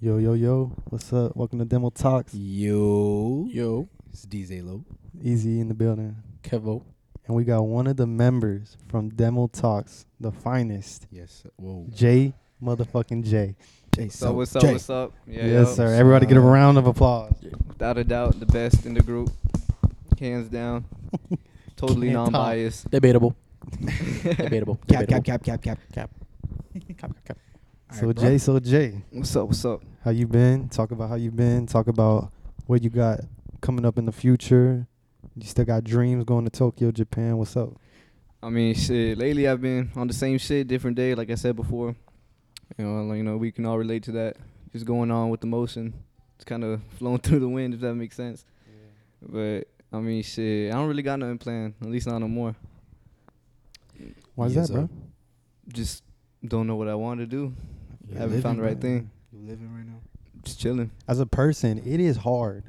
Yo, yo, yo. What's up? Welcome to Demo Talks. Yo. Yo, It's DJ Lo. Easy in the building. Kevo. And we got one of the members from Demo Talks, the finest, Yes. Whoa. J motherfucking J. Jay So what's up? Jay. What's up? Yeah, yes, yo. sir. Everybody get a round of applause. Without a doubt, the best in the group, hands down. Totally non-biased. Debatable. Debatable. Cap, cap, cap, cap, cap. Cap. Cap, cap, cap. So Jay, so Jay, What's up? What's up? how you been? Talk about how you been. Talk about what you got coming up in the future. You still got dreams going to Tokyo, Japan. What's up? I mean, shit. Lately, I've been on the same shit, different day. Like I said before, you know, like, you know, we can all relate to that. Just going on with the motion. It's kind of flowing through the wind, if that makes sense. But I mean, shit. I don't really got nothing planned. At least not no more. Why is Yes, that, bro? Just don't know what I want to do. You Haven't found the living, right thing. You living right now? Just chilling. As a person, it is hard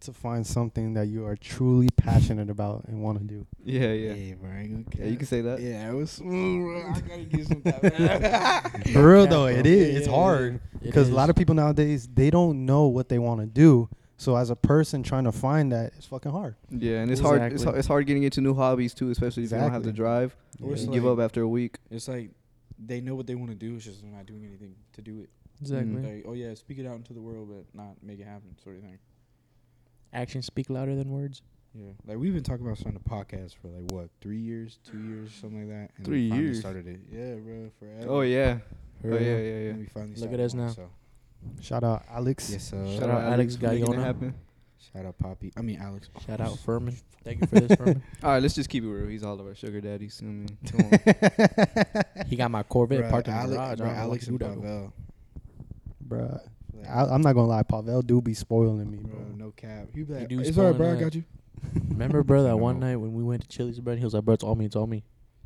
to find something that you are truly passionate about and want to do. Yeah, yeah. Yeah, bro. I Yeah, you can say that. Yeah, it was smooth, bro. I gotta get some that. For real Yeah, though, bro. it is. It's Yeah, hard It because a lot of people nowadays they don't know what they want to do. So as a person trying to find that, it's fucking hard. Yeah, and it's hard. It's, Exactly. hard. it's hard getting into new hobbies too, especially if you don't have the Exactly. drive. Or You like- give up after a week. It's like they know what they want to do. It's just they're not doing anything to do it. Exactly. Like, oh yeah, speak it out into the world, but not make it happen, sort of thing. Actions speak louder than words. Yeah, like we've been talking about starting a podcast for like what, three years, two years, something like that. And Three we finally years? started it. Yeah, bro, forever. Oh yeah. For Oh yeah, yeah, yeah. And we finally Look at us one, now. So. Shout out Alex. Yes, sir. Shout out Alex for making it Guyona. Happen. Shout out Poppy. I mean Alex. Shout out Furman. Thank you for this, Furman. All right, let's just keep it real. He's all of our sugar daddies. I mean, come on. He got my Corvette Bruh, parked in the Ale- garage. bruh, I don't know Alex to and do though. Pavel. Bruh. Like, I, I'm not gonna lie, Pavel do be spoiling me, bro, bro. no cap. He be like, do it's alright, bro. I got you. Remember, bro, that I one night when we went to Chili's, bro? He was like, bro, it's all me, it's all me.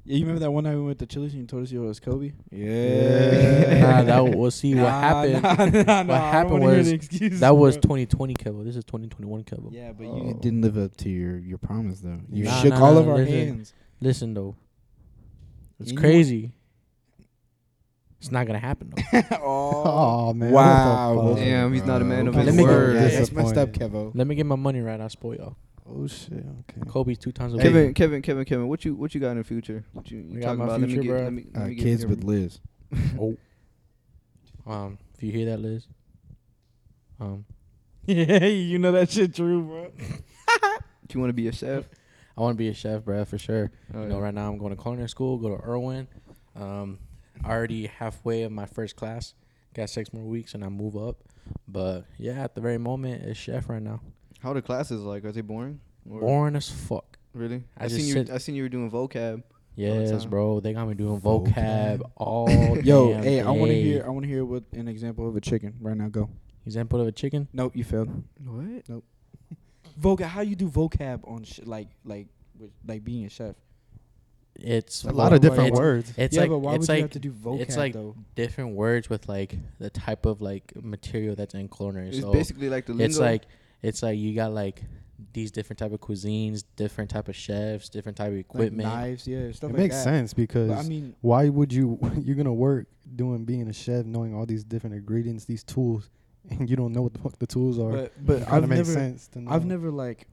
Yeah, you remember that one night we went to Chili's and you told us you was Kobe? Yeah. nah, that was we'll see what happened. Nah, nah, nah, what happened was excuses, that was 2020 Kevo. This is 2021 Kevo. Yeah, but Oh. you didn't live up to your your promise though. You Nah, shook nah, all nah, of our listen. hands. Listen though, it's You know crazy. It's not gonna happen though. Oh man. Wow. what the fuck? Damn, he's not a man of his Let me word. Yeah, that's messed up, Disappointed. Kevo. Let me get my money right. I'll spoil y'all. Oh shit. Okay. Kobe's two times a Kevin, week. Kevin, Kevin, Kevin. What you what you got in the future? What you, you talking about? future, let me get, bro. let me, let Uh, me get kids with Liz. Oh. Um, if you hear that, Liz. Um, yeah, you know that shit true, bro. Do you want to be a chef? I want to be a chef, bro, for sure. Oh, You know, right now I'm going to culinary school, go to Irwin. Um, already halfway of my first class. Got six more weeks and I move up. But yeah, at the very moment, it's chef right now. How are the classes like? Are they boring? Or- Boring as fuck. Really? I I, just seen you. sit- I seen you were doing vocab. Yes, time. bro. They got me doing Vocab. vocab all Yo, damn hey, I want to day. hear. I want to hear what an example of a chicken right now. Go. Example of a chicken. Nope, you failed. What? Nope. Vocab. How you do vocab on sh- like like with, like being a chef? It's A lot of different it's, words. It's yeah, like but why it's would like you have to do vocab it's like though? different words with like the type of like material that's in culinary. It's so basically like the lingo. it's like it's like you got like these different type of cuisines, different type of chefs, different type of Like equipment. knives, yeah, stuff It like makes that. sense because But I mean, why would you you're gonna work doing being a chef knowing all these different ingredients these tools and you don't know what the fuck the tools are but but I've never sense to know. I've never like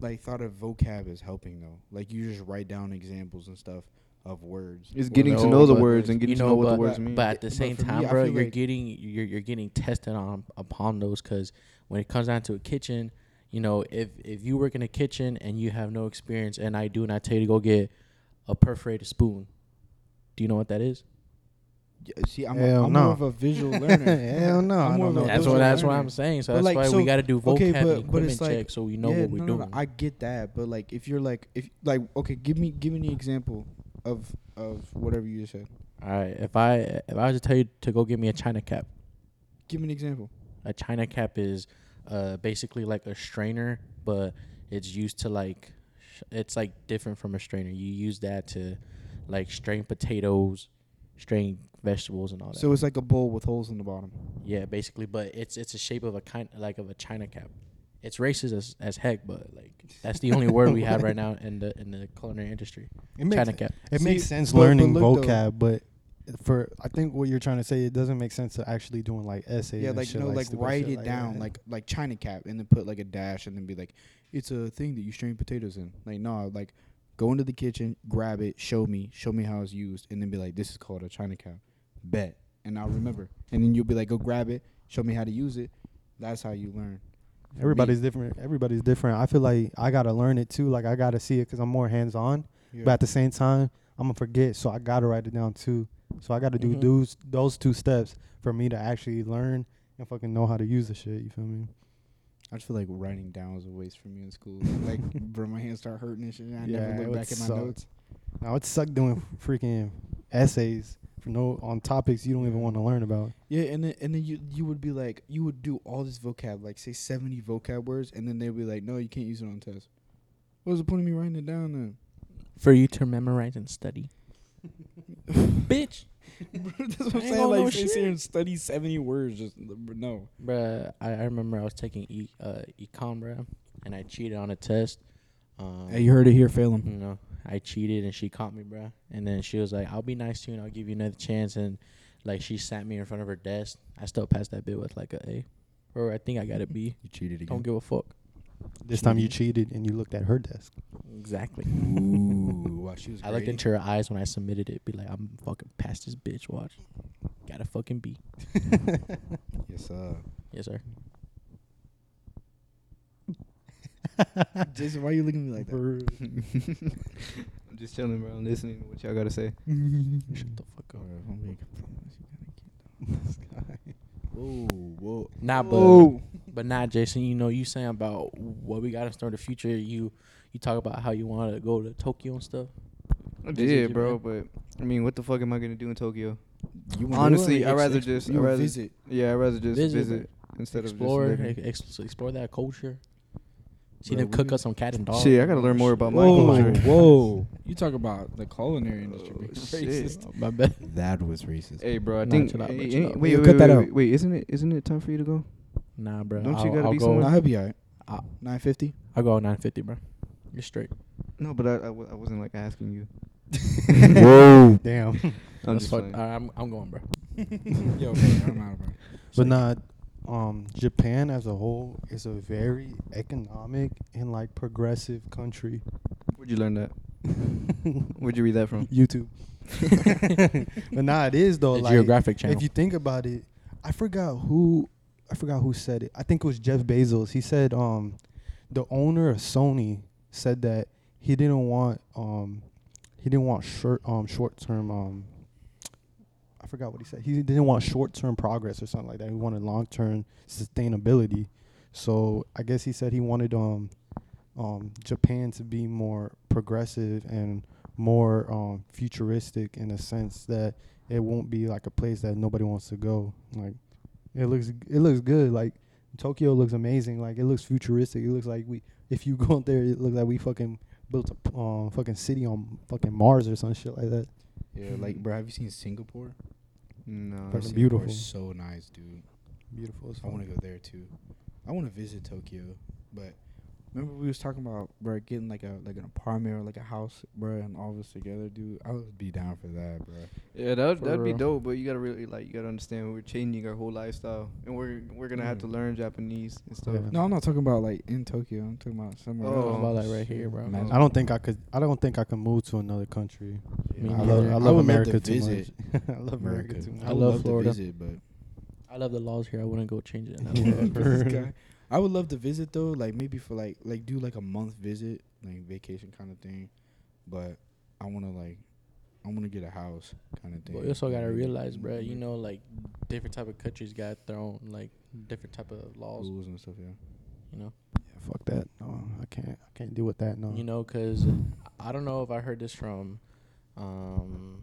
like thought of vocab as helping though. Like you just write down examples and stuff of words. it's getting to No, know the words and getting you to know, know what the but- words mean. But at the same for me, time, bro, you're like- getting you're you're getting tested on upon those because when it comes down to a kitchen, you know, if if you work in a kitchen and you have no experience, and I do, and I tell you to go get a perforated spoon, do you know what that is? Yeah, see, I'm, Hell I'm no. more of a visual learner. Hell no, I I'm more don't know. That's what that's what. I'm saying. So But that's like, why so- we got to do vocab okay, and but- but equipment it's like- check so we know yeah, what we're no, doing. No, no, I get that, but like if you're like if like okay, give me give me an example of of whatever you just said. All right, if I if I was to tell you to go get me a china cap, Give me an example. a china cap is uh basically like a strainer, but it's used to like sh- it's like different from a strainer. You use that to like strain potatoes, strain vegetables and all that. So it's like a bowl with holes in the bottom. yeah, basically, but it's it's a shape of a kind like of a china cap. It's racist as, as heck, but like that's the only word we have right now in the in the culinary industry. It makes China cap. it See, makes sense but- but learning though- vocab, but for I think what you're trying to say, it doesn't make sense to actually doing like essays. Yeah, and like shit, no, like stupid write it down, that. like like China cap, and then put like a dash, and then be like, it's a thing that you strain potatoes in. Like no, like go into the kitchen, grab it, show me, show me how it's used, and then be like, this is called a China cap. Bet, and I'll remember. And then you'll be like, go grab it, show me how to use it. That's how you learn. For me. everybody's different. Everybody's different. I feel like I gotta learn it too. Like I gotta see it because I'm more hands on. Yeah. But at the same time, I'm gonna forget, so I gotta write it down too. So I gotta do Mhm. those those two steps for me to actually learn and fucking know how to use the shit. You feel me? I just feel like writing down was a waste for me in school. like, bro, my hands start hurting and shit. And I Yeah, never it look back at my suck. notes. Now it suck doing freaking essays for no on topics you don't even want to learn about. Yeah, and then and then you you would be like you would do all this vocab, like say seventy vocab words, and then they'd be like, no, you can't use it on test. What was the point of me writing it down then? For you to memorize and study. Bitch. That's what I'm I ain't saying. gonna know Like, sit shit. here and study seventy words. Just no. Bruh, I, I remember I was taking e uh econ, bruh, and I cheated on a test. Um, Hey, you heard it here. Him. you know, I cheated and she caught me, bruh. And then she was like, "I'll be nice to you and I'll give you another chance." And like she sat me in front of her desk. I still passed that bit with like a A, or I think I got a B. You cheated again. Don't give a fuck. This time you cheated and you looked at her desk. Exactly. Ooh, wow, she was. I looked grading. into her eyes when I submitted it. Be like, I'm fucking past this bitch. Watch. gotta fucking B. Yes, sir. Yes, sir. Jason, why are you looking at me like that? I'm just chilling, bro. I'm listening to what y'all gotta say. Shut the fuck up. Alright, don't make a promise, you gotta keep- Whoa, whoa. Nah, but Whoa. But nah, Jason. You know, you saying about what we got in store in the future. You you talk about how you want to go to Tokyo and stuff. I Visit did, bro. But I mean, what the fuck am I gonna do in Tokyo? You Honestly, I'd rather ex- just- I'd rather- visit. Yeah, I'd rather just Visit, visit, instead explore, of just living. ex- ex- explore that culture. See them cook we- us some cat and dog. Shit, I gotta learn more about my Whoa, culture. whoa! You talk about the culinary industry. Oh, being shit. racist. My bad. That was racist. Hey, bro, I Nah, think. chill out, bro, hey, hey, wait, wait, cut wait, that out. wait, wait, isn't it? Isn't it time for you to go? Nah, bro. Don't you I'll, gotta I'll be go, somewhere? Nah, he'll be alright. Nine fifty. I'll go 950, bro. You're straight. No, but I, I, w- I wasn't like asking you. Whoa. Damn. I'm That's just fuck- playing. alright, I'm I'm going, bro. Yo, okay, I'm out, bro. But not um Japan as a whole is a very economic and like progressive country. Where'd you learn that? Where'd you read that from? YouTube. but nah, it is though. the like, Geographic Channel. if you think about it, I forgot who I forgot who said it. I think it was Jeff Bezos. He said um the owner of Sony said that he didn't want um he didn't want short um short term um I forgot what he said. He didn't want short term progress or something like that. He wanted long term sustainability. So I guess he said he wanted um um Japan to be more progressive and more um futuristic in a sense that it won't be like a place that nobody wants to go. Like it looks it looks good. Like Tokyo looks amazing. Like it looks futuristic. It looks like we if you go out there it looks like we fucking built a uh, fucking city on fucking Mars or some shit like that. Yeah, like, bro, have you seen Singapore? No. Singapore beautiful. so nice, dude. Beautiful as I want to go there too. I want to visit Tokyo, but remember we was talking about bro getting like a like an apartment or like a house, bro, and all of us together, dude. I would be down for that, bro. Yeah, that For that'd be dope, but you gotta really like you gotta understand we're changing our whole lifestyle, and we're we're gonna have to Mm. learn Japanese and stuff. Yeah. No, I'm not talking about like in Tokyo. I'm talking about somewhere. Oh. else. about like right here, bro. Man, I don't think I could. I don't think I can move to another country. Me I neither. love, I I would love love America too much. I love America, too much. I would love love Florida. to visit, but I love the laws here. I wouldn't go change it. Yeah, This for- guy. I would love to visit though, like maybe for like like do like a month visit, like vacation kind of thing. But I want to like I want to get a house kind of thing. But you also gotta realize, bro. You know, like different type of countries got their own like different type of laws. rules and stuff. Yeah. You know, Yeah, fuck that. No, I can't. I can't deal with that. No. you know, cause I don't know if I heard this from um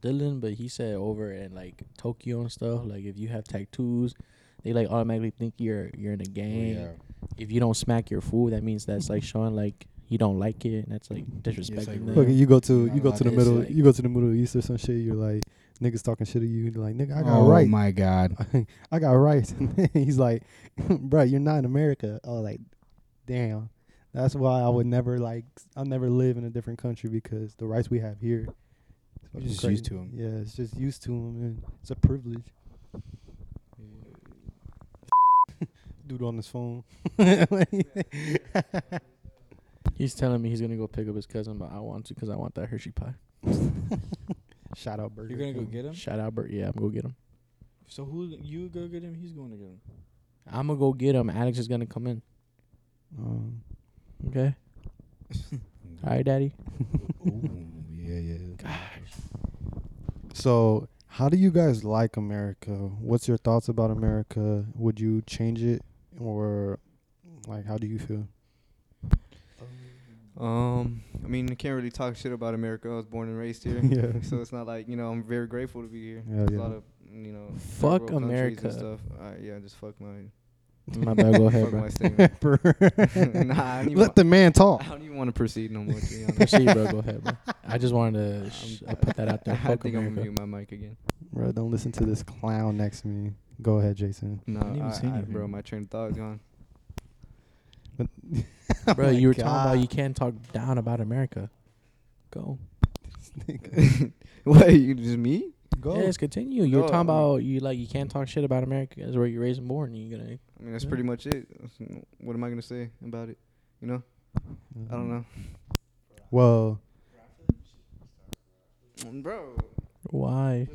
Dylan, but he said over in like Tokyo and stuff, like if you have tattoos, they like automatically think you're you're in a Oh, gang. yeah. If you don't smack your food, that means that's like showing like you don't like it, and that's like disrespecting like, them. Look, you go to you go to the middle say. you go to the Middle East or some shit. You're like niggas talking shit to you. You're like nigga, I got oh right. my god. I got rights. He's like, bro, you're not in America. Oh, like, damn. That's why I would never like. I'll never live in a different country because the rights we have here is fucking just crazy. used to 'em. Yeah, it's just used to them, and it's a privilege. Dude on his phone. He's telling me he's gonna go pick up his cousin, but I want to because I want that Hershey pie. Shout out Burger. You're gonna go get him. Shout out, Bert. Yeah, I'm gonna go get him. So who you go get him? He's going to get him. I'm gonna go get him. Alex is gonna come in. Um, Okay. All right, Daddy. Ooh, yeah, yeah. so, how do you guys like America? What's your thoughts about America? Would you change it, or like, how do you feel? Um, I mean, I can't really talk shit about America. I was born and raised here. Yeah. So it's not like you know I'm very grateful to be here. Yeah, There's yeah. A lot of you know. Fuck third world countries America. And stuff. Uh, yeah, just fuck my. My bad. Go ahead, fuck bro. nah, I don't even, Let the man talk. I don't even want to proceed no more. To be honest. Proceed, bro. Go ahead, bro. I just wanted to sh- I put that out there. I Fuck think I'm America. gonna mute my mic again. Bro, don't listen to this clown next to me. Go ahead, Jason. No, didn't even I, say I, bro, my train of thought is gone. bro, Oh my you were talking about you can't talk down about America. Go. what? You just me? Go. Yes, continue. You were No, talking I mean- about you like you can't talk shit about America. That's where you're raised and born. You gonna I mean, that's Yeah. pretty much it. What am I gonna say about it? You know, I don't mm-hmm. know, Well, bro. why?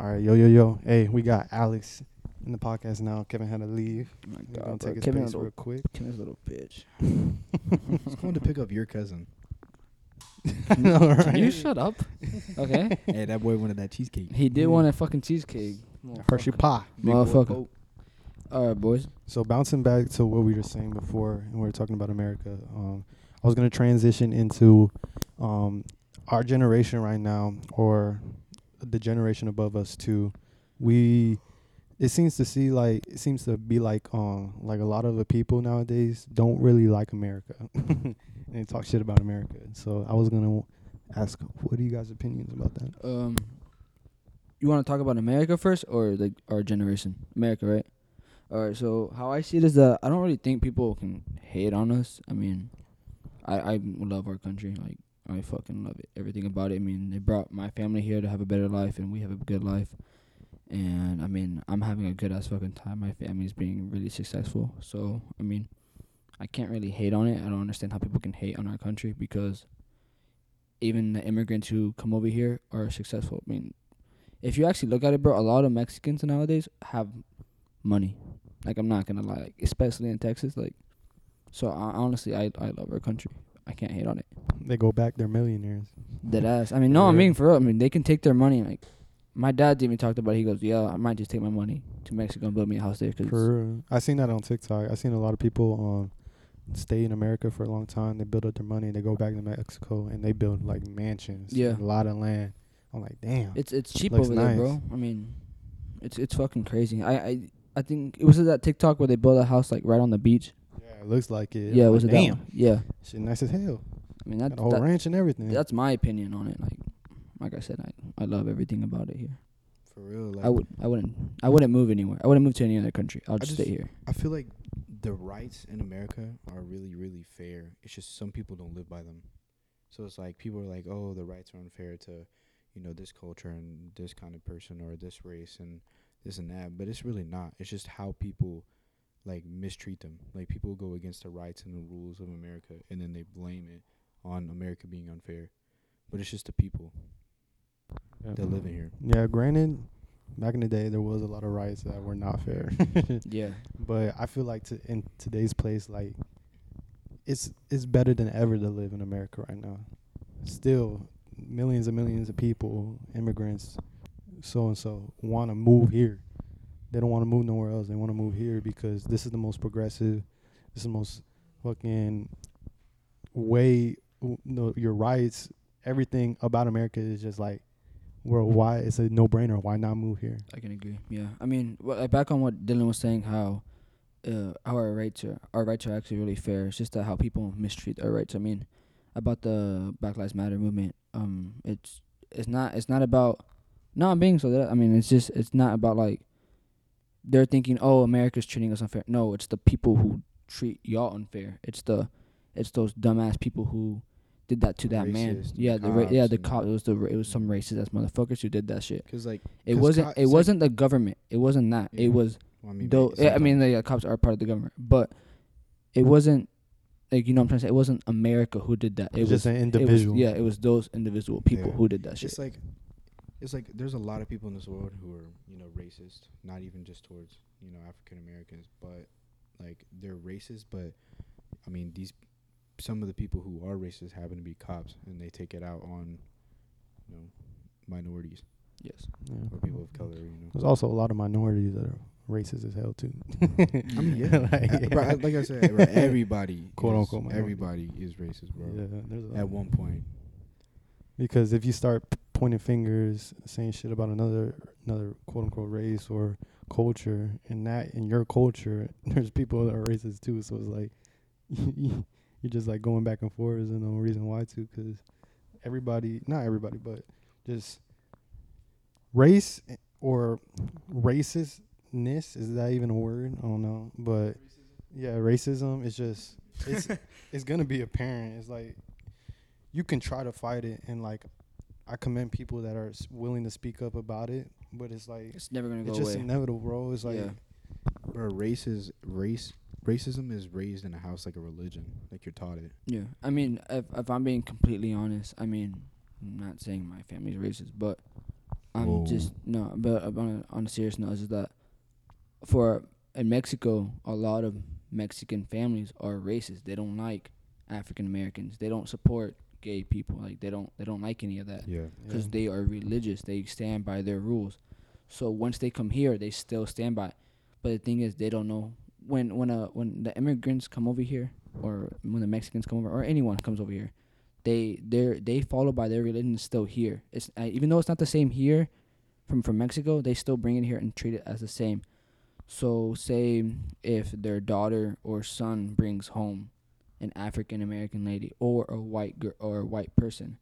All right, yo, yo, yo. Hey, we got Alex in the podcast now. Kevin had to leave. Oh my We're gonna God, take his Kevin place a real quick. Kevin's a little bitch. He's going to pick up your cousin. All Can you right. shut up? Okay. hey, that boy wanted that cheesecake. he did want a fucking cheesecake. Hershey pie. Big Motherfucker. All right, boys. So bouncing back to what we were saying before, and we were talking about America. Um, I was gonna transition into um, our generation right now, or the generation above us too. We, it seems to see like it seems to be like um like a lot of the people nowadays don't really like America, and they talk shit about America. So I was gonna ask, what are you guys' opinions about that? Um, you want to talk about America first, or like our generation? America, right? All right. So how I see it is that I don't really think people can hate on us. I mean, I I love our country. Like I fucking love it. Everything about it. I mean, they brought my family here to have a better life, and we have a good life. And I mean, I'm having a good ass fucking time. My family's being really successful. So I mean, I can't really hate on it. I don't understand how people can hate on our country because even the immigrants who come over here are successful. I mean, if you actually look at it, bro, a lot of Mexicans nowadays have money. Like I'm not gonna lie, like, especially in Texas. Like, so I, honestly, I I love our country. I can't hate on it. They go back, they're millionaires. Dead ass. I mean, no, I'm being for real. I mean, they can take their money. Like, my dad even talked about. It. He goes, "Yeah, I might just take my money to Mexico and build me a house there." Cause For real. I seen that on TikTok. I seen a lot of people um stay in America for a long time. They build up their money. They go back to Mexico and they build like mansions. Yeah. a lot of land. I'm like, damn. It's it's cheap over there, bro. I mean, it's it's fucking crazy. I I I think it was that TikTok where they built a house like right on the beach. It looks like it. Yeah, I'm was it like, that damn? one? Yeah. Shit, nice as hell. I mean that, a whole that ranch and everything. that's my opinion on it. Like like I said, I I love everything about it here. For real. Like, I would I wouldn't I wouldn't move anywhere. I wouldn't move to any other country. I'll just, just- stay here. I feel like the rights in America are really, really fair. It's just some people don't live by them. So it's like people are like, oh, the rights are unfair to, you know, this culture and this kind of person or this race and this and that. But it's really not. It's just how people like mistreat them. Like people go against the rights and the rules of America and then they blame it on America being unfair. But it's just the people that live in here. Yeah, granted, back in the day there was a lot of rights that were not fair. Yeah. But I feel like to, in today's place, like it's it's better than ever to live in America right now. Still, millions and millions of people, immigrants, so and so, want to move here. They don't want to move nowhere else. They want to move here because this is the most progressive. This is the most fucking way. No, your rights, everything about America is just like worldwide. It's a no brainer. Why not move here? I can agree. Yeah. I mean, wh- back on what Dylan was saying, how uh, how our rights are our rights are actually really fair. It's just that how people mistreat our rights. I mean, about the Black Lives Matter movement. Um, it's it's not it's not about not being so that I mean it's just it's not about like they're thinking oh America's treating us unfair. No, it's the people who treat y'all unfair. It's the it's those dumbass people who did that to that man. Yeah, the ra- yeah cops the cop. It was the ra- it was some racist ass motherfuckers who did that shit. Cause like It 'cause wasn't co- it wasn't the government. It wasn't that. Yeah. It was well, I mean, though. ma- I mean, sometimes- the yeah, cops are part of the government, but it wasn't like you know what I'm trying to say. It wasn't America who did that. It It's was just an it was- individual. yeah, it was those individual people Yeah. who did that shit. it's like it's like there's a lot of people in this world who are you know racist not even just towards you know african americans but like they're racist but i mean these some of the people who are racist happen to be cops and they take it out on you know minorities yes. Yeah. or people of color you know There's also a lot of minorities that are racist as hell too. i mean yeah like, Uh, bro, I- like i said bro, everybody Quote, is, unquote minority. everybody is racist bro Yeah, there's a at one point because if you start p- pointing fingers, saying shit about another another quote unquote race or culture, and that in your culture, there's people that are racist too. So it's like you're just like going back and forth. There's no reason why to, because everybody, not everybody, but just race eh, or racistness is that even a word? I don't know, but yeah, racism is just it's it's gonna be apparent. It's like you can try to fight it, and like I commend people that are s- willing to speak up about it, but it's like It's never gonna go away. it's just inevitable, bro. It's like Yeah. bro race is race racism is raised in a house like a religion like you're taught it Yeah, I mean, if if I'm being completely honest, I mean, I'm not saying my family's racist, but I'm Whoa. just no. But on a, on a serious note, is that for in Mexico, a lot of Mexican families are racist. They don't like African Americans. They don't support gay people. Like they don't they don't like any of that yeah because yeah. they are religious. They stand by their rules. So once they come here, they still stand by. But the thing is, they don't know when when uh when the immigrants come over here, or when the Mexicans come over, or anyone comes over here, they they they follow by their religion still here. It's uh, even though it's not the same here, from from Mexico, they still bring it here and treat it as the same. So say if their daughter or son brings home an African American lady or a white girl or a white person,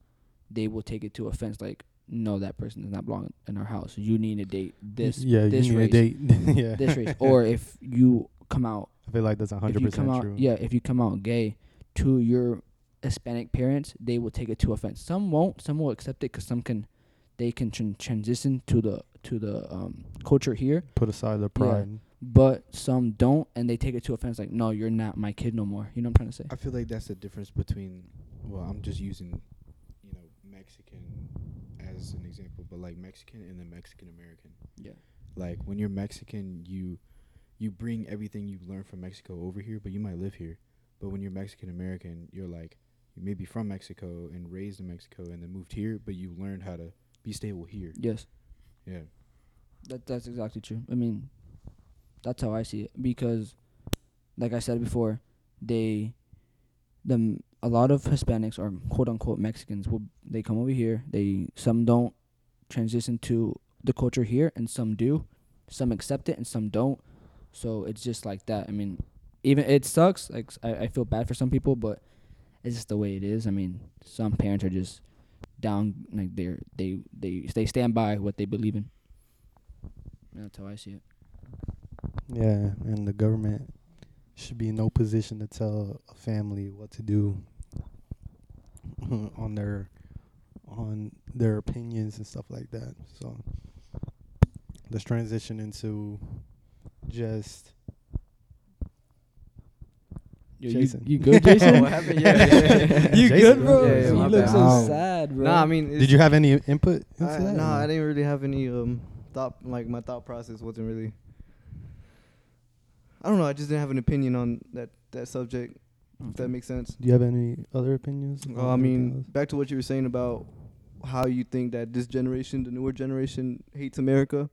they will take it to offense like no that person does not belong in our house. You need to date this yeah, this you race. need a date. yeah, this race. Or if you come out I feel like that's hundred you come percent out true. yeah, if you come out gay to your Hispanic parents, they will take it to offense. Some won't, some will accept it cuz some can they can tran- transition to the to the um culture here, Put aside their pride. But some don't and they take it to offense like no, you're not my kid no more. You know what I'm trying to say? I feel like that's the difference between. Well, I'm just using, you know, Mexican as an example, but like Mexican and then Mexican American. Yeah. Like when you're Mexican, you you bring everything you've learned from Mexico over here, but you might live here. But when you're Mexican American, you're like you may be from Mexico and raised in Mexico and then moved here, but you learned how to be stable here. Yes. Yeah. That that's exactly true. I mean, that's how I see it because, like I said before, they, the a lot of Hispanics or quote unquote Mexicans will they come over here. They some don't transition to the culture here, and some do. Some accept it, and some don't. So it's just like that. I mean, even it sucks. Like I, I feel bad for some people, but it's just the way it is. I mean, some parents are just down like they're they they they stand by what they believe in. That's how I see it. Yeah, and the government should be in no position to tell a family what to do on their on their opinions and stuff like that. So let's transition into just Yo, Jason. You, you good, Jason? what happened? Yeah, yeah, yeah. you Jason, good, bro? bro. Yeah, yeah, you look bad. so Um, sad, bro. Nah, I mean, Did you have any input I, no, or I didn't really have any um thought. Like my thought process wasn't really. I don't know. I just didn't have an opinion on that that subject. If that makes sense. Do you have any other opinions? Well, I mean, back to what you were saying about how you think that this generation, the newer generation, hates America,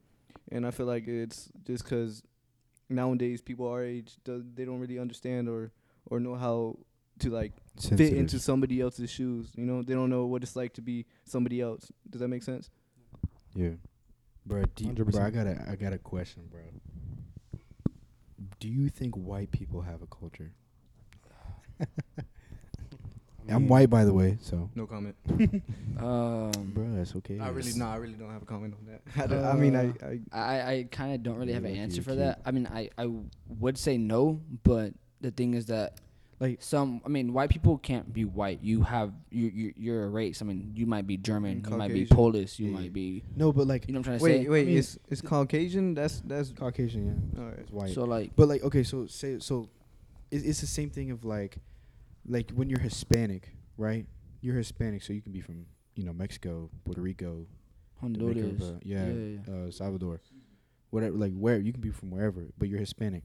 and I feel like it's just 'cause nowadays people our age do, they don't really understand or or know how to like fit into somebody else's shoes. You know, they don't know what it's like to be somebody else. Does that make sense? Yeah. Bro, do you, bro, I got a I got a question, bro. Do you think white people have a culture? I'm white, by the way, so. No comment. Um, Bro, that's okay. I really no, I really don't have a comment on that. I, don't- I mean, I, I I I kind of don't really have an answer for cute. that. I mean, I I would say no, but the thing is that Like- some. I mean, white people can't be white. You have you you you're a race. I mean, you might be German. You might be Polish. You Yeah, might be. No, but like You know what I'm trying to Wait, say? wait, I mean- it's it's Caucasian. That's that's Caucasian, yeah. all right. It's white. So like, But like, okay, so say so, it, it's the same thing of like, like when you're Hispanic, right? You're Hispanic, so you can be from you know Mexico, Puerto Rico, Honduras. Dominican, yeah, yeah, yeah. Uh, Salvador, whatever. Like where you can be from wherever, but you're Hispanic.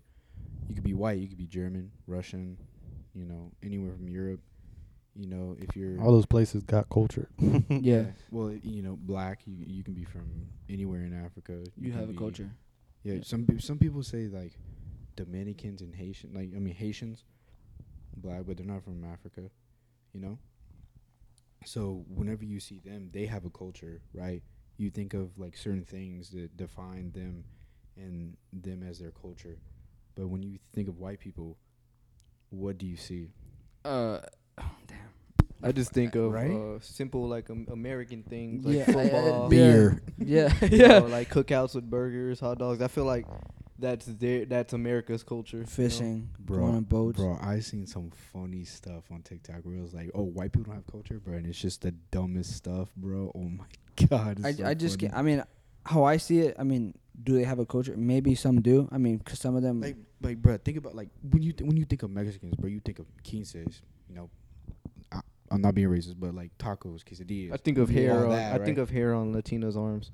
You could be white. You could be German, Russian, you know, anywhere from Europe. You know, if you're All those places got culture. yeah. well, you know, black. You you can be from anywhere in Africa. You can have a culture. Yeah, Yeah. some peop some people say like Dominicans and Haitian, like I mean Haitians, black, but they're not from Africa, you know. So whenever you see them, they have a culture, right? You think of like certain things that define them and them as their culture, but when you think of white people, what do you see? Uh, damn. I just think of Right? uh, simple like um, American things like Yeah, I- I- football. Beer. yeah, you yeah. know, like cookouts with burgers, hot dogs. I feel like that's their that's America's culture. you know? Fishing, Bro, going on boats. Bro, I seen some funny stuff on TikTok where it was like, "Oh, white people don't have culture, bro," and it's just the dumbest stuff, bro. Oh my god, it's I, so I just funny. can't. I mean, how I see it. I mean, do they have a culture? Maybe some do. I mean, 'cause some of them. like, like, bro, think about like when you th- when you think of Mexicans, bro, you think of quinces, you know. I, I'm not being racist, but like tacos, quesadillas. I think of hair. On, that, I think of hair on Latinos' arms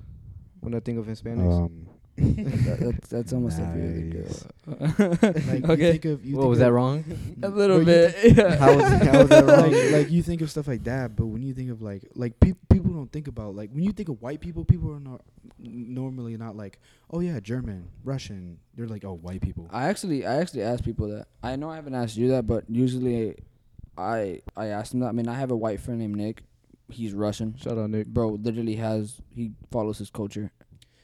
when I think of Hispanics. um, that, that's, that's almost every other Nice. girl. like okay, you think of you what think was of, that wrong? a little But you bit. yeah. How was how was that wrong? like, like you think of stuff like that, but when you think of like like peop people don't think about like when you think of white people, people are not normally not like oh yeah German, Russian. They're like oh white people. I actually, I actually ask people that. I know I haven't asked you that, but usually, I I ask them that. I mean, I have a white friend named Nick. He's Russian. Shout out Nick. Bro, literally has he follows his culture.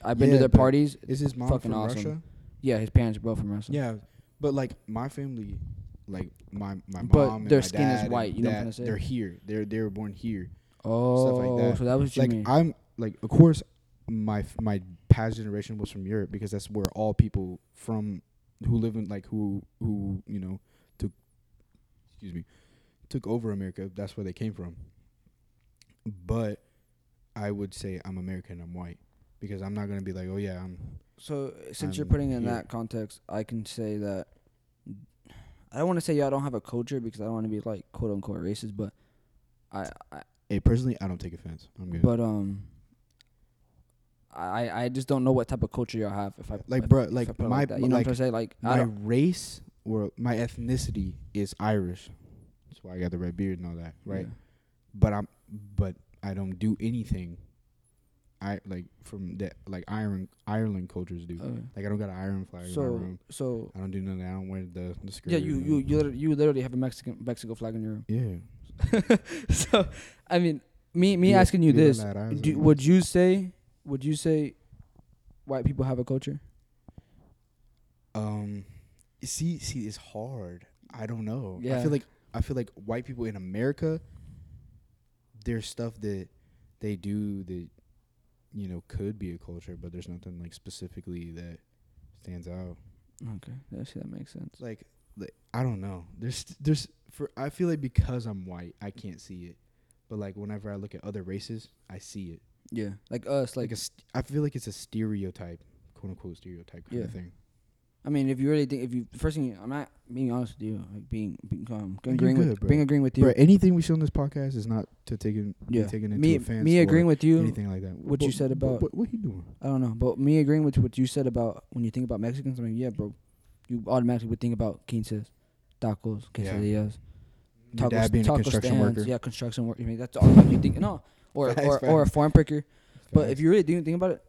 I've been Yeah, to their parties. Is his mom fucking from awesome. Russia? Yeah, his parents are both from Russia. Yeah, but like my family, like my my But mom and their my skin is dad and white, you know what I'm dad, trying to say? They're here. They're they were born here. Oh, like that. so that was like mean. I'm like of course my my past generation was from Europe because that's where all people from who live in like who who you know took excuse me took over America. That's where they came from. But I would say I'm American. I'm white because I'm not gonna be like oh yeah I'm So since you're I'm putting in here. that context, I can say that I don't want to say y'all don't have a culture because I don't want to be like quote unquote racist, but I, I hey personally I don't take offense. I'm good. but um I I just don't know what type of culture y'all have. If I Like, if- if like, my- that. you know like, what I'm trying to say like my race or my ethnicity is Irish. That's why I got the red beard and all that, right? yeah. But I'm but I don't do anything I like from that like Ireland Ireland cultures do. Okay. Like I don't got an Ireland flag in my So room. so I don't do nothing. I don't wear the, the skirt. yeah, you you you literally, you literally have a Mexican Mexico flag in your room. Yeah. so I mean, me me Yeah, asking you this, at that, I was do, would you say would you say white people have a culture? Um, see, see, it's hard. I don't know. Yeah. I feel like I feel like white people in America, there's stuff that they do that, you know, could be a culture, but there's nothing like specifically that stands out. Okay, yeah, see that makes sense. Like, like I don't know. There's there's for I feel like because I'm white, I can't see it, but like whenever I look at other races, I see it. Yeah, like us, Like like a, st- I feel like it's a stereotype, quote unquote stereotype kind of thing. I mean, if you really think, if you first thing, I'm not being honest with you, like being, being um, agreeing good, with, bro. being agreeing with you. Bro, anything we show on this podcast is not to take in, yeah, taken into me, offense. me agreeing with you. anything like that. what you said about- what, what, he doing? I don't know, but me agreeing with what you said about when you think about Mexicans. I mean, yeah, bro, you automatically would think about quinces, tacos, Yeah. quesadillas, Your tacos, dad being a construction stands, worker. Yeah, construction work. I mean, that's all you think. No, or Facts, or, or a farm picker. But if you really do think about it,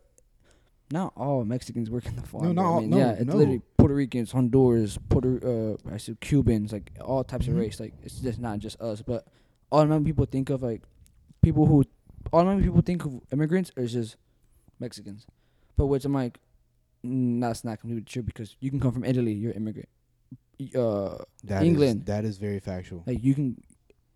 not all Mexicans work in the farm. No, not I mean, no, yeah, it's no. literally Puerto Ricans, Honduras, Puerto, uh, I said Cubans, like all types Mhm. of race. Like it's just not just us, but automatically people think of like people who automatically people think of immigrants as just Mexicans. But which I'm like, mm, that's not completely true because you can come from Italy, you're an immigrant. Uh, That is- England. that is very factual. like you can,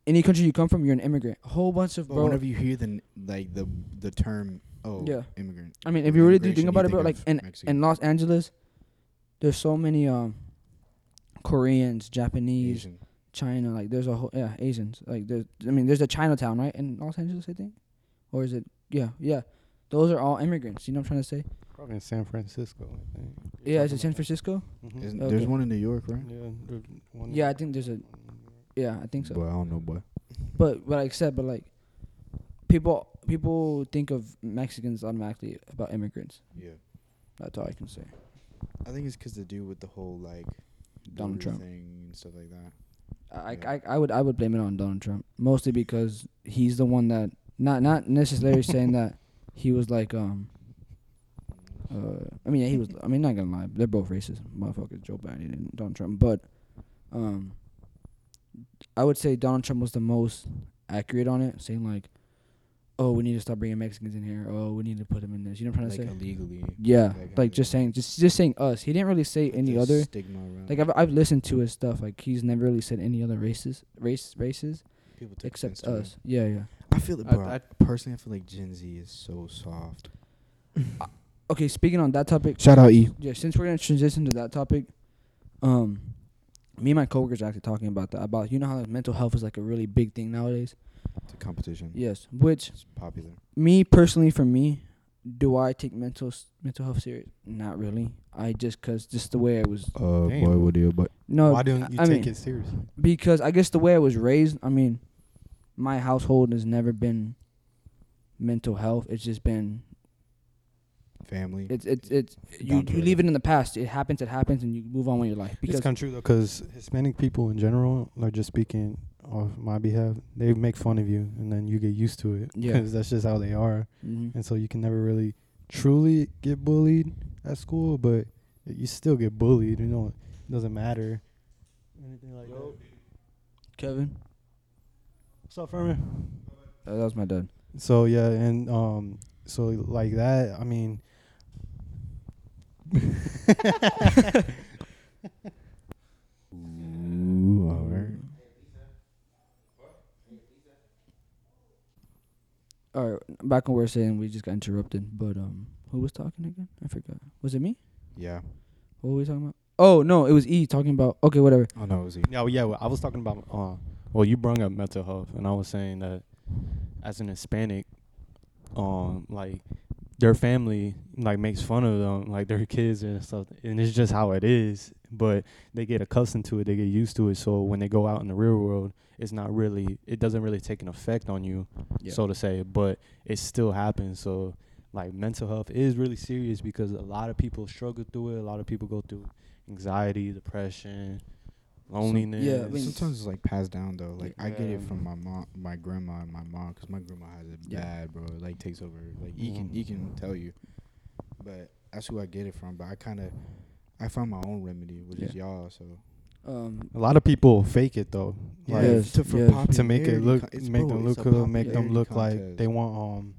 any country you come from, you're an immigrant. A whole bunch of But bro. whenever you hear the like the the term oh Yeah. immigrant, I mean, if you really do think about it, bro, like in Mexican. in Los Angeles, there's so many um Koreans, Japanese, Asian. China. Like there's a whole yeah Asians. Like there's I mean there's a Chinatown right in Los Angeles I think, or is it yeah yeah. Those are all immigrants. You know what I'm trying to say? Probably in San Francisco. I think. Yeah, is it San Francisco? Mhm. Okay. There's one in New York, right? Yeah, there's one- Yeah, I think there's a yeah I think so. But I don't know, boy. But but like I said, but like people people think of Mexicans automatically about immigrants. Yeah. That's all I can say. I think it's because they do with the whole like Donald Trump. thing and stuff like that. I, Yeah. I I would I would blame it on Donald Trump mostly because he's the one that not not necessarily saying that he was like um uh I mean yeah, he was I mean not gonna lie they're both racist motherfuckers Joe Biden and Donald Trump but um I would say Donald Trump was the most accurate on it saying like oh we need to stop bringing Mexicans in here oh we need to put them in this you know what I'm Like trying to say illegally. yeah that like just saying just just saying us he didn't really say any other stigma around. like I've I've listened to his stuff like he's never really said any other races race races people take offense except to it. us. Yeah, yeah. I feel it, I- bro. I- personally, I feel like Gen Z is so soft. Okay, speaking on that topic, Shout out E. yeah, since we're gonna transition to that topic, um, me and my coworkers are actually talking about that. About you know how like, mental health is like a really big thing nowadays. The competition. Yes, which It's popular. me personally, for me, do I take mental s- mental health serious? Not really. I just cause just the way I was. Uh, Damn. boy, what do you? But No, Why don't you I take mean, it seriously? because I guess the way I was raised, I mean, my household has never been mental health. It's just been family. it's it's it's you you leave it in the past. It happens. It happens, and you move on with your life. It's Because kind of true though, because Hispanic people in general, like just speaking on my behalf, they make fun of you, and then you get used to it. Yeah. because that's just how they are, Mhm. and so you can never really truly get bullied at school, but you still get bullied. You know, it doesn't matter. Anything like that. Kevin, What's up, Furman? uh, that was my dad. So yeah, and um, so like that. I mean, All right, back on what we we're saying, we just got interrupted. But um, who was talking again? I forgot. Was it me? Yeah. What were we talking about? Oh no, it was E talking about. Okay, whatever. Oh no, it was E. Yeah, well, yeah. Well, I was talking about. Uh, well, you brought up mental health, and I was saying that as an Hispanic, um, like their family like makes fun of them, like their kids and stuff, and it's just how it is. But they get accustomed to it, they get used to it. So when they go out in the real world, it's not really, it doesn't really take an effect on you, so to say. But it still happens. So like mental health is really serious because a lot of people struggle through it. A lot of people go through anxiety, depression, loneliness. yeah, I mean- Sometimes it's like passed down though. Like I get it from my mom, my grandma, and my mom, 'cause my grandma has it Yeah. bad, bro. It, like takes over. Like he can, he can tell you. But that's who I get it from. But I kind of, I found my own remedy, which is y'all. So Um, A lot of people fake it though, yeah, like Yes, to, for yes. to make it look, con- make bro, them look a good, make them popularity look like they want um,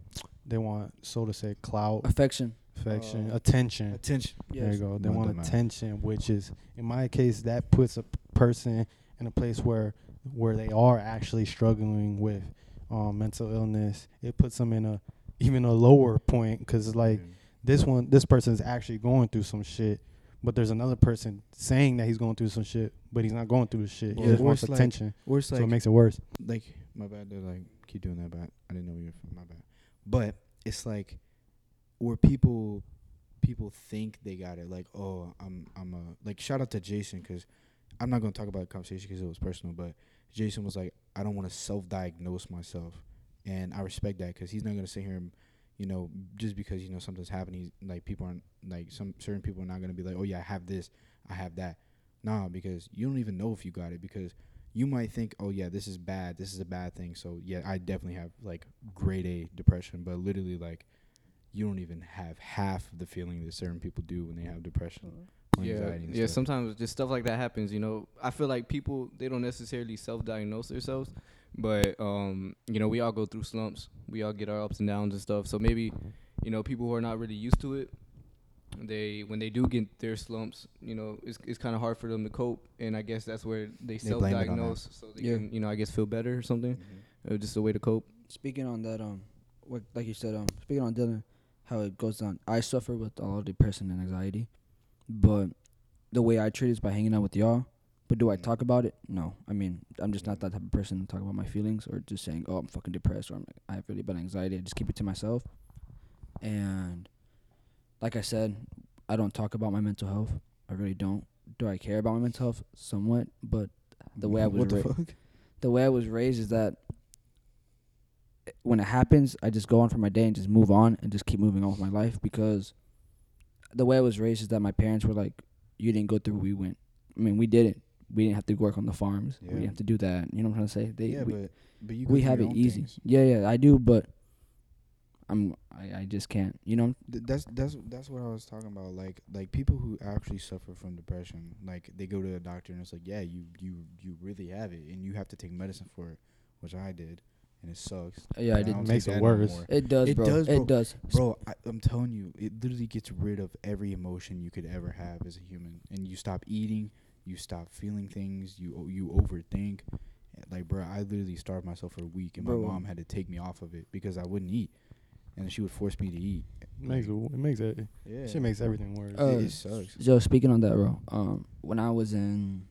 they want so to say clout, affection. Affection, Uh, attention. attention. There you go. They Mother want attention, which is in my case that puts a p- person in a place where where they are actually struggling with um, mental illness. It puts them in a even a lower point because like this one, this person is actually going through some shit, but there's another person saying that he's going through some shit, but he's not going through the shit. Yeah, he just or wants it's like- attention, Or it's so like it makes it worse. like my bad to like keep doing that, but I didn't know you were from my bad. But it's like where people people think they got it. Like, oh, I'm I'm a like shout out to Jason because I'm not gonna talk about the conversation because it was personal. But Jason was like, I don't want to self-diagnose myself, and I respect that because he's not gonna sit here and you know just because you know something's happening, like people aren't like some certain people are not gonna be like, oh yeah, I have this, I have that. Nah, because you don't even know if you got it because you might think, oh yeah, this is bad, this is a bad thing. So yeah, I definitely have like grade A depression, but literally like you don't even have half of the feeling that certain people do when they have depression. or Yeah, anxiety and yeah. stuff. Sometimes just stuff like that happens. You know, I feel like people they don't necessarily self-diagnose themselves, but um, you know, we all go through slumps. We all get our ups and downs and stuff. So maybe, you know, people who are not really used to it, they when they do get their slumps, you know, it's it's kind of hard for them to cope. And I guess that's where they, They blame it on that. self-diagnose, so they Yeah. can, you know, I guess feel better or something. Mhm. Uh, just a way to cope. Speaking on that, um, what like you said, um, speaking on Dylan, how it goes down. I suffer with a lot of depression and anxiety, but the way I treat it is by hanging out with y'all. But do I talk about it? No. I mean, I'm just not that type of person to talk about my feelings or just saying, "Oh, I'm fucking depressed" or I'm I have really bad anxiety. I just keep it to myself. And like I said, I don't talk about my mental health. I really don't. Do I care about my mental health? Somewhat, but the way I was what the ra- the way I was raised is that when it happens, I just go on for my day and just move on and just keep moving on with my life because the way I was raised is that my parents were like, "You didn't go through we went. I mean, we did it. We didn't have to work on the farms. We didn't have to do that. You know what I'm trying to say? They, yeah, we, but but you we have it easy. things. Yeah, yeah, I do, but I'm I, I just can't. You know? Th- that's that's that's what I was talking about. Like like people who actually suffer from depression, like they go to the doctor and it's like, yeah, you you you really have it, and you have to take medicine for it, which I did, and it sucks. Yeah, I did. don't Makes it that no worse. It does, It bro. does, bro. It does. Bro, I, I'm telling you, it literally gets rid of every emotion you could ever have as a human, and you stop eating, you stop feeling things, you you overthink. Like, bro, I literally starved myself for a week, and Bro. my mom had to take me off of it because I wouldn't eat, and she would force me to eat. It makes it, it makes it. Yeah, Shit makes everything worse. Uh, it, it sucks. Joe, speaking on that, bro. Um, when I was in,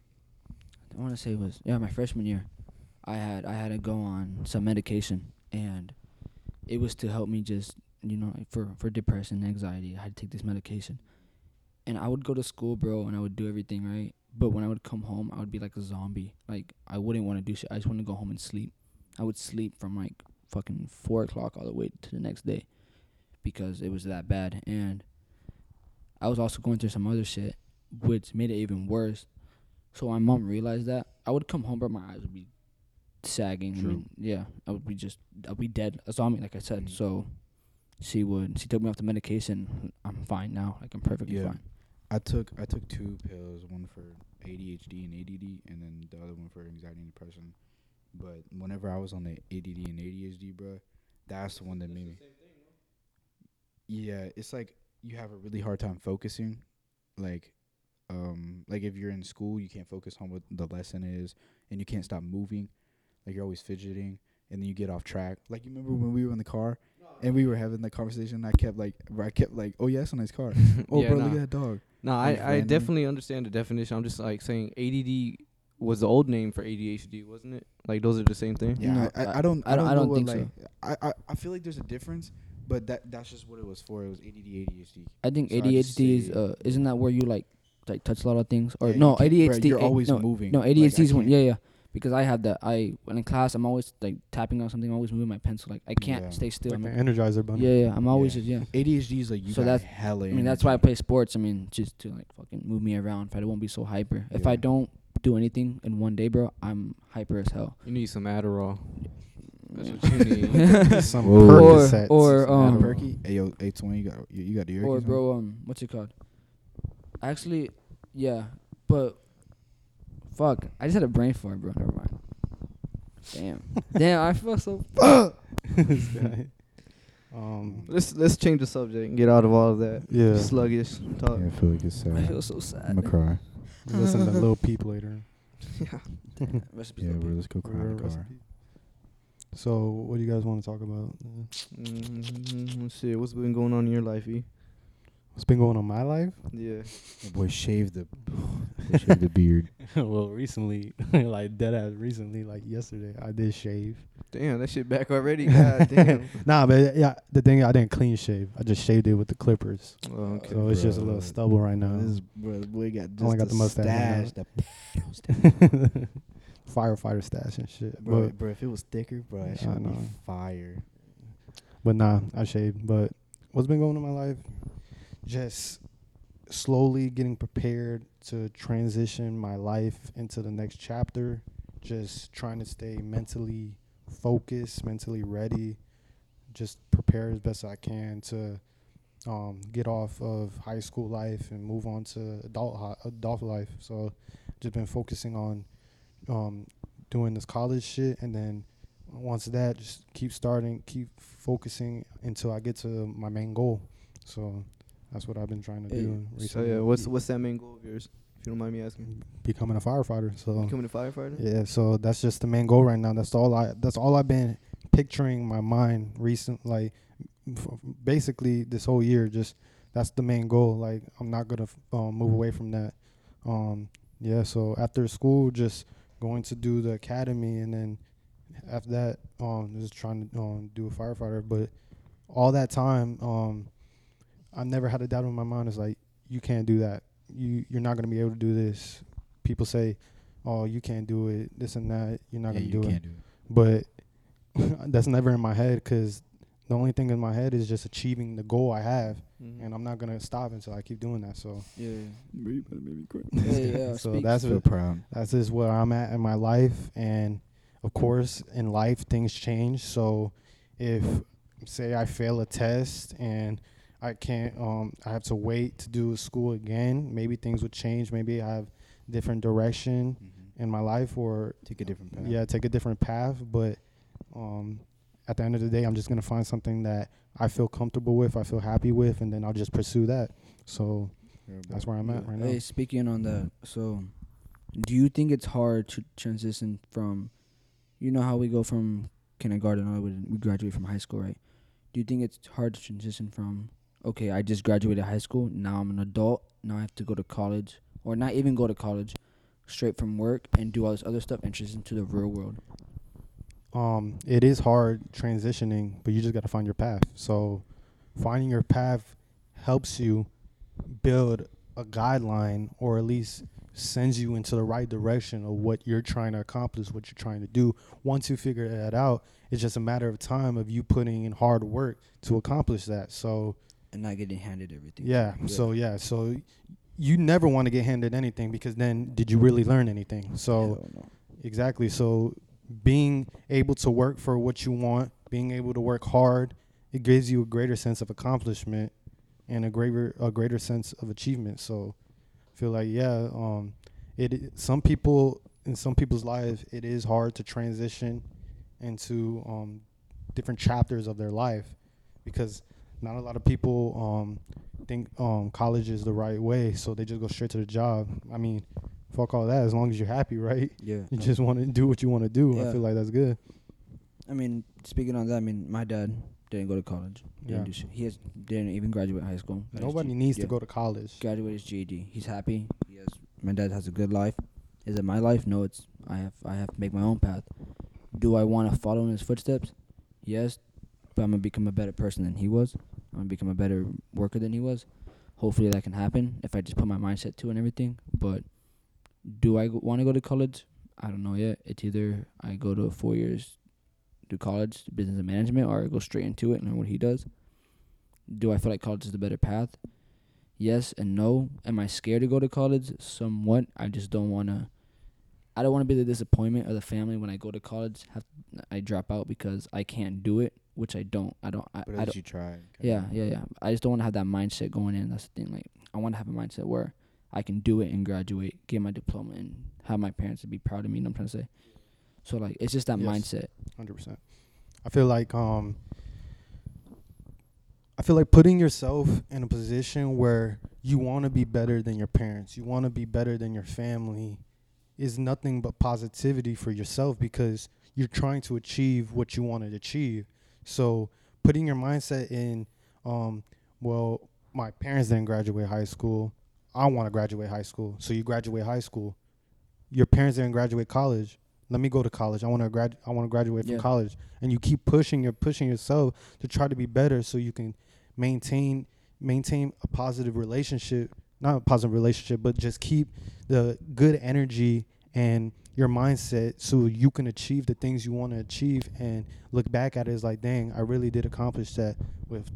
I don't want to say it was yeah my freshman year, I had I had to go on some medication, and it was to help me just you know for for depression, and anxiety. I had to take this medication, and I would go to school, bro, and I would do everything right. But when I would come home, I would be like a zombie. Like I wouldn't want to do shit. I just want to go home and sleep. I would sleep from like fucking four o'clock all the way to the next day, because it was that bad. And I was also going through some other shit, which made it even worse. So my mom realized that I would come home, but my eyes would be sagging. I mean, yeah, I would be just, I'd be dead, a zombie, like I said. Mhm. So she would, she took me off the medication. I'm fine now. Like I'm perfectly Yeah. fine. I took I took two pills, one for ADHD and ADD, and then the other one for anxiety and depression. But whenever I was on the ADD and ADHD, bro, that's the one that made me. Yeah, it's like you have a really hard time focusing, like, um, like if you're in school, you can't focus on what the lesson is, and you can't stop moving, like you're always fidgeting, and then you get off track. Like you remember when we were in the car, and we were having the conversation. And I kept like, I kept like, oh yeah, it's a nice car. Oh, Yeah, bro, nah. look at that dog. No, Like I, I definitely understand the definition. I'm just like saying ADD was the old name for ADHD, wasn't it? Like those are the same thing. Yeah, No, I, I, I- I don't. I I don't- don't, I know don't what, think like, so. I, I, I feel like there's a difference, but that that's just what it was for. It was ADD, ADHD. I think So I ADHD is, uh, isn't that where you like, like touch a lot of things? Or Yeah, no, ADHD. bro, you're eh, always no, moving. No, Like, I ADHD is when, yeah, yeah. Because I have that. I when in class, I'm always like tapping on something. I'm always moving my pencil. Like I can't Yeah. stay still. like I'm the Energizer bunny. yeah, yeah. I'm always Yeah. just yeah. ADHD is like you So that's- hella. I mean, that's why I play sports. I mean, just to like fucking move me around. If I won't be so hyper. If I don't do anything in one day, bro, I'm hyper as hell. You need some Adderall. That's what you need. Some Whoa. Percocets. Or- or, Some um, perky. Hey yo, hey twenty, you got you, you got the or Yerkes on? bro, um, what's it called? Actually, yeah, but fuck, I just had a brain fart, bro. Never mind. Damn, damn, I feel so. This guy. Um. let's let's change the subject and get out of all of that Yeah. sluggish talk. Yeah, I feel like it's sad. I feel so sad. I'm gonna cry. Listen to Lil Peep later. yeah. in Yeah, bro, let's go cry in the car. in. So, what do you guys want to talk about? Uh, Mm-hmm. Shit, what's been going on in your life, E? What's been going on in my life? Yeah. My boy shaved the, boy shaved the beard. well, recently, like dead ass recently, like yesterday, I did shave. Damn, that shit back already. God damn. Nah, but yeah, the thing I didn't clean shave. I just shaved it with the clippers. Oh, okay. so it's just a little stubble right now. This bro, boy got just only got the mustache hanging stash, out. the Firefighter stash and shit. bro, But bro. If it was thicker, bro, that Yeah, shit I would be fire. But nah, I shaved. But what's been going on in my life? Just slowly getting prepared to transition my life into the next chapter. Just trying to stay mentally focused, mentally ready. Just prepare as best I can to um, get off of high school life and move on to adult adult life. So, just been focusing on um, doing this college shit, and then once that, just keep starting, keep focusing until I get to my main goal. So that's what I've been trying to Hey, do So yeah, what's what's that main goal of yours? If you don't mind me asking. becoming a firefighter. So Becoming a firefighter. yeah, so that's just the main goal right now. That's all I. That's all I've been picturing in my mind recent, like f- basically this whole year. Just that's the main goal. Like I'm not gonna f- um, move away from that. Um, yeah, so after school, just going to do the academy, and then after that, um, just trying to um, do a firefighter. But all that time, um, I never had a doubt in my mind. It's like you can't do that. You you're not gonna be able to do this. People say, "Oh, you can't do it." This and that. You're not Yeah, gonna you do it. can't do it. But that's never in my head because the only thing in my head is just achieving the goal I have, Mm-hmm. and I'm not gonna stop until I keep doing that. So, yeah. You better make me cry. Yeah, yeah. so speak- that's Feel what, proud. that's just where I'm at in my life, and of course, in life things change. So, if say I fail a test and I can't, um, I have to wait to do school again. Maybe things would change. Maybe I have different direction Mm-hmm. in my life, or Take a different path. yeah, take a different path. But um, at the end of the day, I'm just gonna find something that I feel comfortable with, I feel happy with, and then I'll just pursue that. So Yeah, that's where I'm at right Hey, now. speaking on that, so do you think it's hard to transition from, you know how we go from kindergarten all the way we graduate from high school, right? Do you think it's hard to transition from, okay, I just graduated high school, now I'm an adult, now I have to go to college, or not even go to college, straight from work and do all this other stuff and transition to the real world? Um, it is hard transitioning, but you just gotta find your path. So finding your path helps you build a guideline, or at least sends you into the right direction of what you're trying to accomplish, what you're trying to do. Once you figure that out, it's just a matter of time of you putting in hard work to accomplish that. So And not getting handed everything. Yeah. So yeah. So you never want to get handed anything because then did you really learn anything? So exactly. So being able to work for what you want, being able to work hard, it gives you a greater sense of accomplishment and a greater a greater sense of achievement. So I feel like yeah, um, it some people in some people's lives it is hard to transition into um, different chapters of their life because not a lot of people um, think um, college is the right way, so they just go straight to the job. I mean, fuck all that. As long as you're happy, right? Yeah. You just want to do what you want to do. I feel like that's good. I mean, speaking on that, I mean, my dad didn't go to college. Didn't Yeah. He has didn't even graduate high school. Got Nobody G- needs yeah. to go to college. graduated his GED. He's happy. He has. My dad has a good life. Is it my life? No, it's I have. I have to make my own path. Do I want to follow in his footsteps? Yes, but I'm gonna become a better person than he was. I'm gonna become a better worker than he was. Hopefully that can happen if I just put my mindset to it and everything. But do I want to go to college? I don't know yet. It's either I go to four years, do college, business and management, or I go straight into it and learn what he does. Do I feel like college is the better path? yes and no. Am I scared to go to college? Somewhat. I just don't want to. I don't want to be the disappointment of the family when I go to college. Have I drop out because I can't do it, which I don't. I don't. I, But I at don't. least you tried. Yeah, yeah, yeah. I just don't want to have that mindset going in. That's the thing. Like, I want to have a mindset where I can do it and graduate, get my diploma, and have my parents be proud of me. You know what I'm trying to say? So like, it's just that Yes. mindset. Hundred percent. I feel like um. I feel like putting yourself in a position where you want to be better than your parents, you want to be better than your family, is nothing but positivity for yourself because you're trying to achieve what you want to achieve. So putting your mindset in, um, well, my parents didn't graduate high school. I want to graduate high school. So you graduate high school. Your parents didn't graduate college. Let me go to college. I want to grad. I want to graduate from Yeah. college. And you keep pushing. You're pushing yourself to try to be better, so you can maintain maintain a positive relationship. Not a positive relationship, but just keep the good energy and your mindset so you can achieve the things you want to achieve and look back at it as like, dang, I really did accomplish that with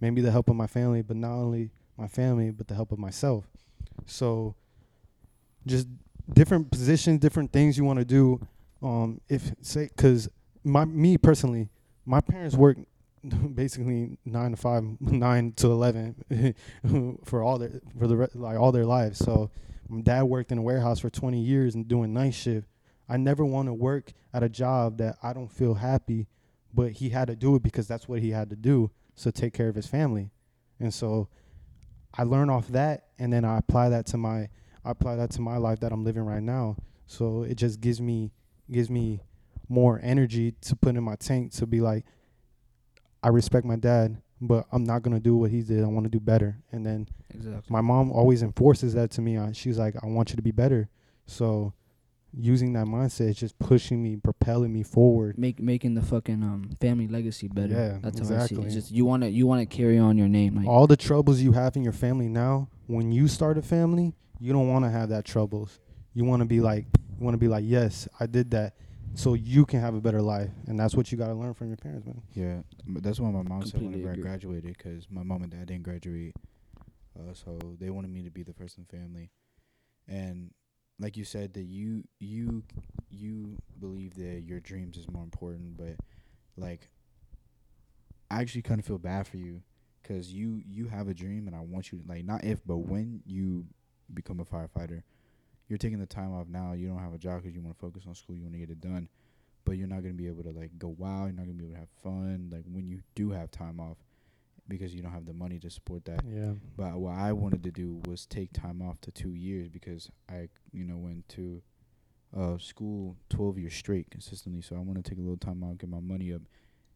maybe the help of my family, but not only my family, but the help of myself. So just different positions, different things you want to do. Um, if say, cause my me personally, my parents work basically nine to five, nine to eleven for all their for the re- like all their lives. So my dad worked in a warehouse for 20 years and doing night shift. I never want to work at a job that I don't feel happy, but he had to do it because that's what he had to do to take care of his family. And so I learn off that and then I apply that to my I apply that to my life that I'm living right now. So it just gives me gives me more energy to put in my tank to be like I respect my dad, but I'm not gonna do what he did. I want to do better. And then Exactly. my mom always enforces that to me. Uh, she's like, I want you to be better. So using that mindset is just pushing me, propelling me forward. Make making the fucking um family legacy better. Yeah, that's how I see it. exactly. It's just you wanna you wanna carry on your name. Like All the troubles you have in your family now, when you start a family, you don't want to have that troubles. You want to be like, you want to be like, yes, I did that, so you can have a better life, and that's what you got to learn from your parents, man. Yeah, but that's what my mom said when I agree. graduated, because my mom and dad didn't graduate, uh, so they wanted me to be the first in the family, and like you said, that you you you believe that your dreams is more important, but like I actually kind of feel bad for you, cause you you have a dream, and I want you to like not if but when you become a firefighter, you're taking the time off now. You don't have a job because you want to focus on school. You want to get it done but you're not gonna be able to like go wild. You're not gonna be able to have fun. Like when you do have time off, because you don't have the money to support that. Yeah, But what I wanted to do was take time off to two years because I, you know, went to uh school twelve years straight consistently. So I want to take a little time off, get my money up,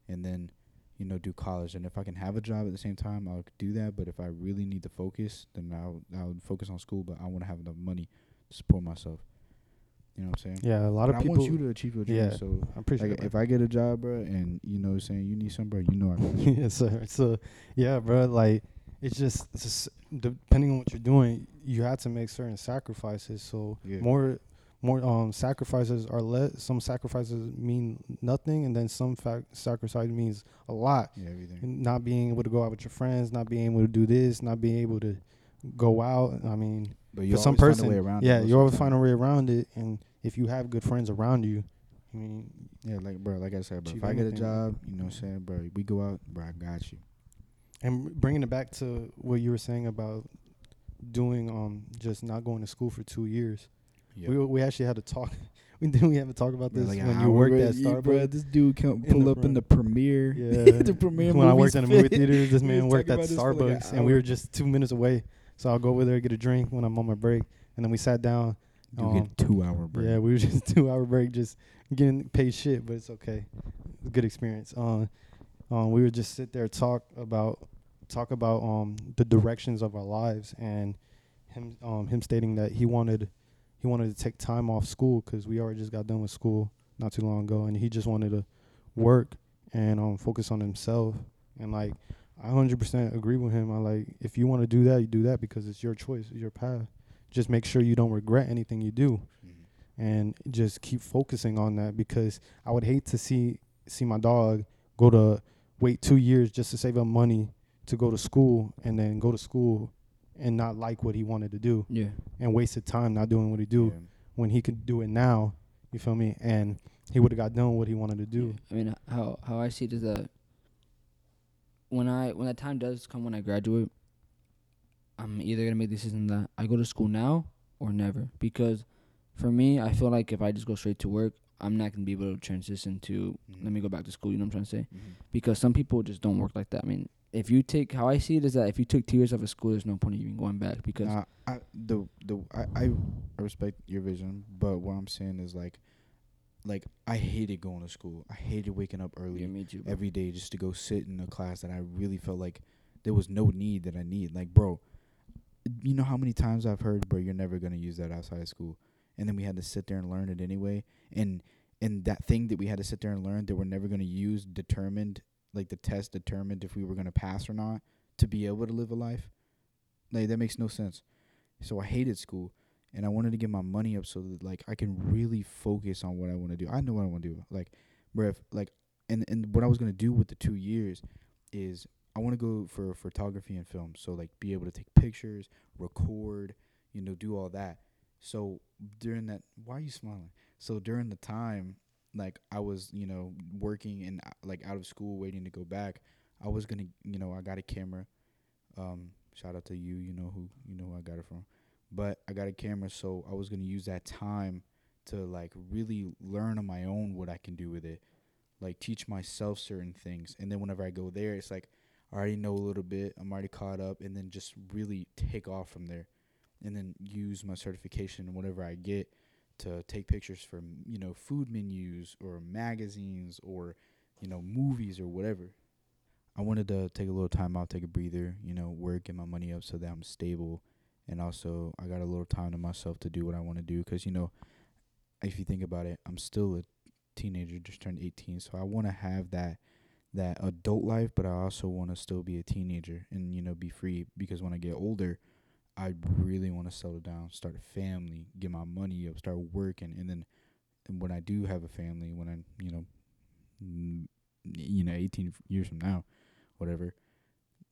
and then, you know, do college. And if I can have a job at the same time, I'll do that. But if I really need to focus, then I'll I'll focus on school. But I want to have enough money to support myself. You know what I'm saying? yeah. A lot But of people. I want you to achieve your dreams. Yeah, So I appreciate like, it. if I get a job, bro, and you know, what I'm saying you need some, bro, you know I got you. yes, sir. So, yeah, bro. Like, it's just, it's just depending on what you're doing, you have to make certain sacrifices. So Yeah. more, more um sacrifices are less. Some sacrifices mean nothing, and then some fac- sacrifice means a lot. Yeah, everything. Not being able to go out with your friends, not being able to do this, not being able to go out. I mean, But you for some person, find a way around. yeah, you always find a way around it. And if you have good friends around you, I mean, Yeah, like bro, like I said, bro. If I get a job, you know, what I'm saying, bro, we go out, bro, I got you. And bringing it back to what you were saying about doing um just not going to school for two years. Yeah. We we actually had to talk. We didn't we have to talk about this like when you worked at Starbucks. Bro, this dude can pull up in the premiere. Yeah, the premiere. when I worked in a movie theater, this man worked at for like an Starbucks, and we were just two minutes away. So I'll go over there get a drink when I'm on my break, and then we sat down. You um, get two hour break. Yeah, we were just two hour break, just getting paid shit, but it's okay. It's a good experience. Um, um, we would just sit there talk about talk about um the directions of our lives, and him um him stating that he wanted he wanted to take time off school because we already just got done with school not too long ago, and he just wanted to work and um focus on himself and like. I 100% agree with him. I like if you want to do that, you do that because it's your choice, it's your path. Just make sure you don't regret anything you do Mhm. and just keep focusing on that because I would hate to see see my dog go to wait two years just to save up money to go to school and then go to school and not like what he wanted to do Yeah. and wasted time not doing what he do Yeah. when he could do it now. You feel me? And he would have got done what he wanted to do. I mean, how how I see it is that when I when that time does come when I graduate, I'm either gonna make the decision that I go to school now or never. Because for me, I feel like if I just go straight to work, I'm not gonna be able to transition to Mhm. let me go back to school. You know what I'm trying to say? Mhm. Because some people just don't work like that. I mean, if you take how I see it is that if you took two years off of school, there's no point in even going back because Nah, I the the I I respect your vision, but what I'm saying is like, like I hated going to school. I hated waking up early yeah, too. every day just to go sit in a class that I really felt like there was no need that I need. Like, bro, you know how many times I've heard, bro, you're never gonna use that outside of school, and then we had to sit there and learn it anyway, and and that thing that we had to sit there and learn that we're never gonna use determined, like the test determined if we were gonna pass or not to be able to live a life. Like that makes no sense. So I hated school, and I wanted to get my money up so that like I can really focus on what I want to do. I know what I want to do. Like, bro, like and and what I was gonna do with the two years is I want to go for photography and film. So like be able to take pictures, record, you know, do all that. So during that, why are you smiling? So during the time, like I was, you know, working and uh, like out of school, waiting to go back. I was gonna, you know, I got a camera. Um, shout out to you. You know who, you know who I got it from. But I got a camera, so I was gonna use that time to like really learn on my own what I can do with it like teach myself certain things. And then whenever i go there it's like i already know a little bit i'm already caught up and then just really take off from there. And then use my certification and whatever i get to take pictures for you know food menus or magazines or you know movies or whatever. I wanted to take a little time out take a breather you know work get my money up so that i'm stable and also I got a little time to myself to do what I want to do. Cause you know, if you think about it, I'm still a teenager, just turned 18, so I want to have that that adult life, but I also want to still be a teenager and you know be free. Because when I get older, I really want to settle down, start a family, get my money up, start working, and then and when I do have a family, when I'm you know, you know, 18 f- years from now, whatever,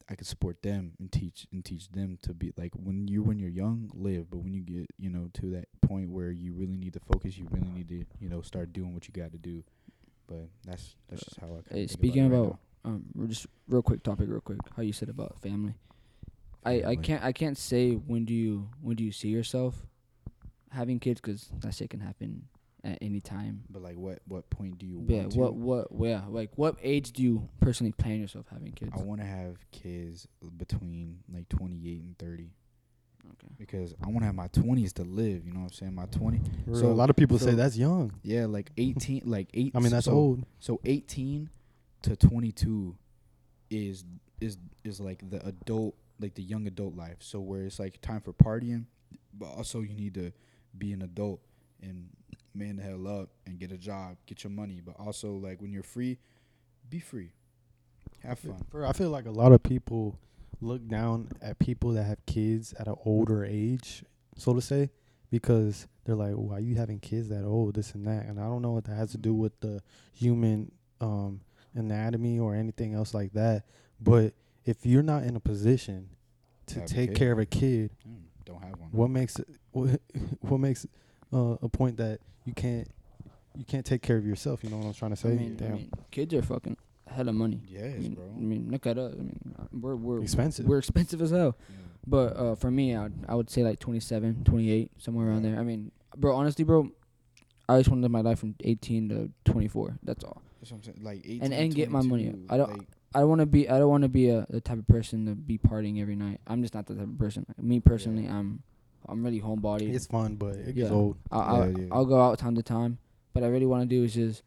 I could support them and teach and teach them to be like when you when you're young, live, but when you get you know to that point where you really need to focus, you really need to you know start doing what you got to do. But that's that's just how I. Hey, speaking about, it right about um, just real quick topic, real quick. How you said about family. I, I can't I can't say when do you when do you see yourself having kids 'cause that shit can happen at any time. But like, what what point do you Yeah, want to? what what yeah like what age do you personally plan yourself having kids? I want to have kids between like 28 and 30 Okay. because I want to have my 20s to live. You know what I'm saying? My 20. So So- a lot of people say that's young. Yeah, like 18, like eight. I mean, that's so, old. So 18 to 22 is is is like the adult, like the young adult life. So where it's like time for partying, but also you need to be an adult and man the hell up and get a job, get your money. But also like when you're free, be free, have fun. I feel like a lot of people look down at people that have kids at an older age, so to say, because they're like, "Why are you having kids that old? This and that." And I don't know what that has to do with the human um, anatomy or anything else like that. But if you're not in a position to take care of a kid, Mm, don't have one. what makes it what, what makes uh, a point that you can't you can't take care of yourself? You know what I'm trying to say? I mean, I mean, kids are fucking hella money. I Yes, mean, bro. I mean, look at us. I mean, uh, we're we're expensive. we're expensive as hell. Yeah. But uh, for me, I'd, I would say like 27, 28, somewhere around Yeah. there. I mean, bro, honestly, bro, I just want to live my life from 18 to 24. That's all. That's what I'm saying. Like 18 And- to and get my money. 22, I don't- like, I don't want to be. I don't want to be a the type of person to be partying every night. I'm just not the type of person. Me personally, Yeah. I'm I'm really homebody. it's fun, but it gets Yeah. old. I, I'll, Yeah, yeah. I'll go out time to time, but I really want to do is just.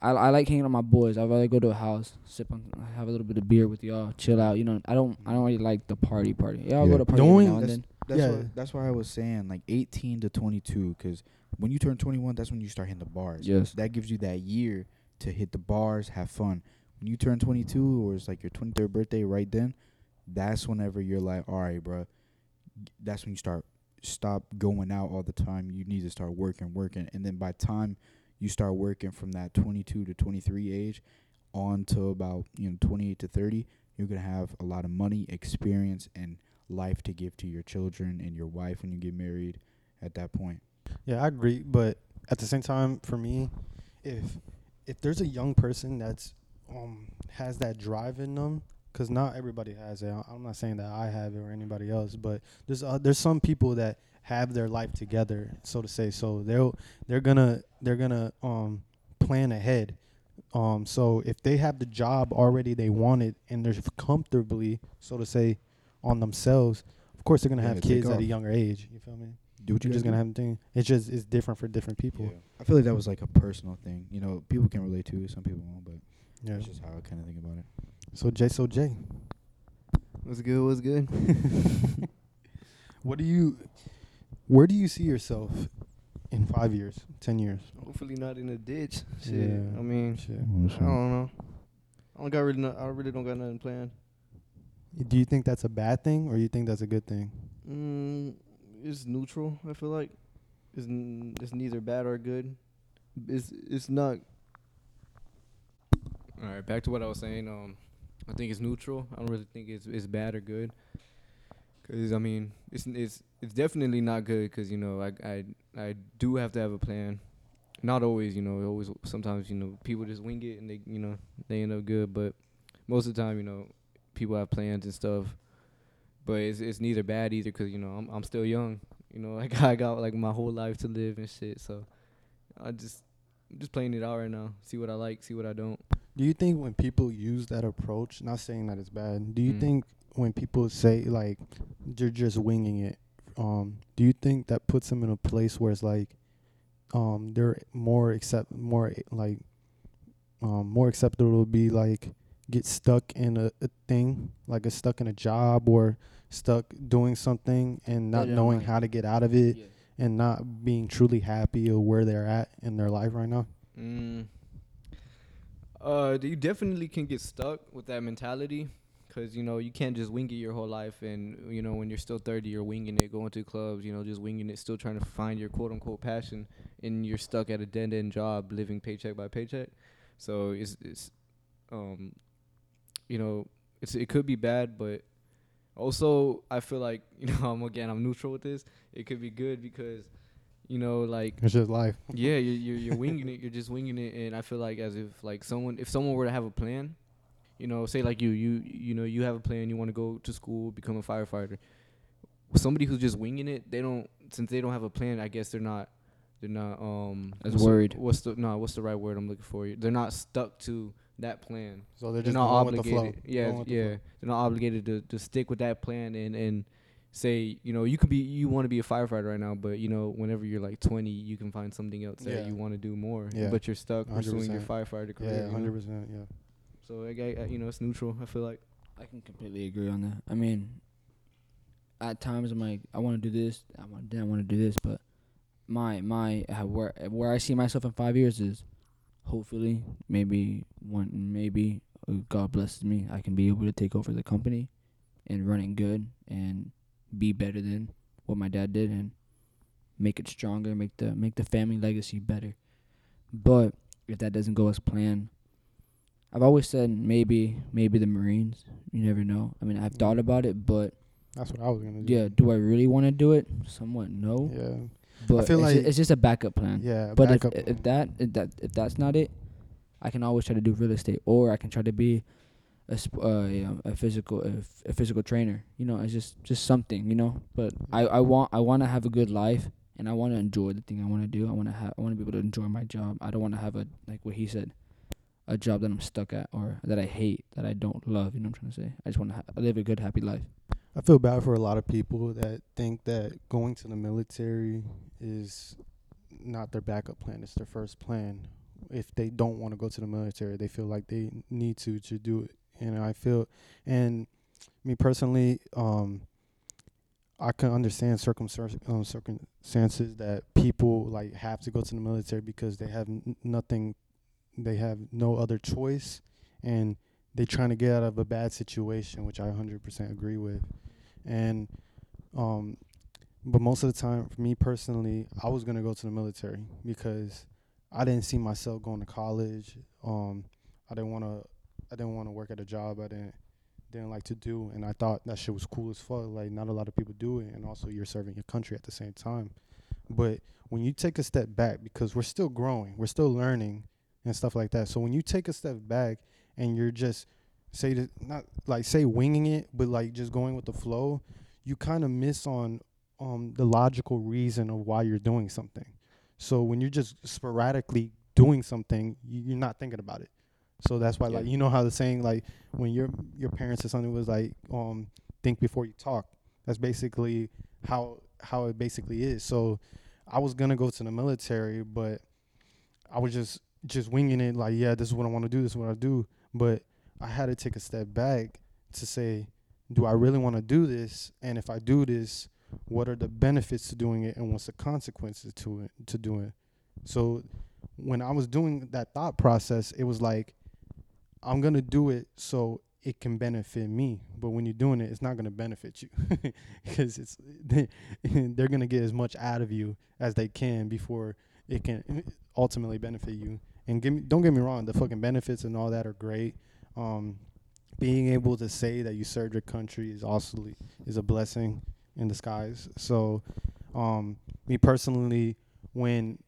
I, I like hanging out with my boys. I'd rather go to a house, sip on, have a little bit of beer with y'all, chill out. You know, I don't I don't really like the party party. Yeah, I'll Yeah. go to party The every only- now and That's- then. That's Yeah. why, that's why I was saying like 18 to 22 because when you turn 21, that's when you start hitting the bars. Yes. That gives you that year to hit the bars, have fun. When you turn 22 or it's like your 23rd birthday right then, that's whenever you're like, all right, bro. That's when you start stop going out all the time. You need to start working, working, and then by time you start working from that 22 to 23 age on to about you know 28 to 30, you're gonna have a lot of money, experience, and life to give to your children and your wife when you get married. At that point, Yeah, I agree, but at the same time, for me, if if there's a young person that's um has that drive in them, because not everybody has it. I'm not saying that I have it or anybody else, but there's uh, there's some people that have their life together, so to say. So they'll they're gonna they're gonna um plan ahead. Um, so if they have the job already they wanted and they're comfortably, so to say, on themselves, of course they're gonna Yeah, have kids at a younger age. You feel me? do what You're just gonna have thing. It's just it's different for different people. Yeah. I feel like that was like a personal thing. You know, people can relate to it. Some people won't, but Yeah. that's just how I kind of think about it. So Jay, so Jay, What's good? What's good? what do you, where do you see yourself in five years, ten years? Hopefully not in a ditch. Shit. Yeah. I mean, Shit. I don't know. I don't got really. No, I really don't got nothing planned. Do you think that's a bad thing or you think that's a good thing? Mm, it's neutral. I feel like it's n- it's neither bad or good. It's it's not. All right, back to what I was saying. Um, I think it's neutral. I don't really think it's it's bad or good. Cause I mean, it's it's it's definitely not good. Cause you know, I I I do have to have a plan. Not always, you know. Always, sometimes you know, people just wing it and they you know they end up good. But most of the time, you know, people have plans and stuff but it's it's neither bad either. Cause you know I'm I'm still young. You know, like I got like my whole life to live and shit. So I just I'm just playing it out right now. See what I like, see what I don't. Do you think when people use that approach, not saying that it's bad, do you. Mm. think when people say like they're just winging it, um, do you think that puts them in a place where it's like, um, they're more accept more like, um, more acceptable to be like get stuck in a, a thing, like a stuck in a job or stuck doing something and not don't knowing like- how to get out of it and not being truly happy or where they're at in their life right now? Mm. Uh, you definitely can get stuck with that mentality, cause you know you can't just wing it your whole life, and you know when you're still 30, you're winging it, going to clubs, you know, just winging it, still trying to find your quote unquote passion, and you're stuck at a dead end job, living paycheck by paycheck. So it's it's, um, you know, it's it could be bad, but also I feel like you know I'm again I'm neutral with this. It could be good because, you know, like It's just life. yeah, you're, you're you're winging it. You're just winging it, and I feel like as if like someone, if someone were to have a plan, you know, say like you, you you know, you have a plan. You want to go to school, become a firefighter. Somebody who's just winging it, they don't since they don't have a plan. I guess they're not they're not um As what's the- worried. what's the no? What's the right word I'm looking for? They're not stuck to that plan. So they're They're just not going with the flow. obligated. Yeah, Going with the yeah. flow. They're not obligated to, to stick with that plan and and say you know you could be you want to be a firefighter right now, but you know whenever you're like 20, you can find something else Yeah. that you want to do more. Yeah. But you're stuck pursuing your firefighter career. Yeah, you know? hundred percent. Yeah. So I, I, you know it's neutral. I feel like. I can completely agree on that. I mean, at times I'm like, I want to do this, I want, then I want to do this, but my my uh, where where I see myself in five years is, hopefully, maybe one, maybe uh, God blesses me, I can be able to take over the company, and run it good and be better than what my dad did and make it stronger, make the make the family legacy better. But if that doesn't go as planned, I've always said maybe maybe the Marines. You never know. I mean, I've thought about it, but That's what I was gonna do. yeah, do I really want to do it? Somewhat no. Yeah. But I feel it's, like- ju- it's just a backup plan. Yeah. but if if that if that if that's not it, I can always try to do real estate, or I can try to be a sp- uh, yeah, a physical a, f- a physical trainer. You know, it's just just something. You know, but I I want I want to have a good life, and I want to enjoy the thing I want to do. I want to have I want to be able to enjoy my job. I don't want to have a like what he said, a job that I'm stuck at or that I hate that I don't love. You know what I'm trying to say? I just want to ha- live a good happy life. I feel bad for a lot of people that think that going to the military is not their backup plan. It's their first plan. If they don't want to go to the military, they feel like they need to to do it. And I feel, and me personally, um, I can understand circumstances, um, circumstances that people like have to go to the military because they have n- nothing, they have no other choice, and they're trying to get out of a bad situation, which I 100% agree with. And um but most of the time for me personally, I was going to go to the military because I didn't see myself going to college. Um I didn't want to I didn't want to work at a job I didn't didn't like to do and I thought that shit was cool as fuck. Like not a lot of people do it and also you're serving your country at the same time. But when you take a step back because we're still growing, we're still learning and stuff like that. So when you take a step back and you're just say that not like say winging it, but like just going with the flow, you kind of miss on um the logical reason of why you're doing something. So when you're just sporadically doing something, you, you're not thinking about it. So that's why like you know how the saying like when your your parents or something was like um think before you talk. That's basically how how it basically is. So I was gonna go to the military, but I was just just winging it like yeah, this is what I want to do. This is what I do. But I had to take a step back to say, do I really want to do this? And if I do this, what are the benefits to doing it, and what's the consequences to it to doing it? So when I was doing that thought process, it was like I'm gonna do it so it can benefit me. But when you're doing it, it's not gonna benefit you because it's they're gonna get as much out of you as they can before it can ultimately benefit you. And give me, don't get me wrong, the fucking benefits and all that are great. Um, being able to say that you served your country is also is a blessing in disguise. So, um, me personally, when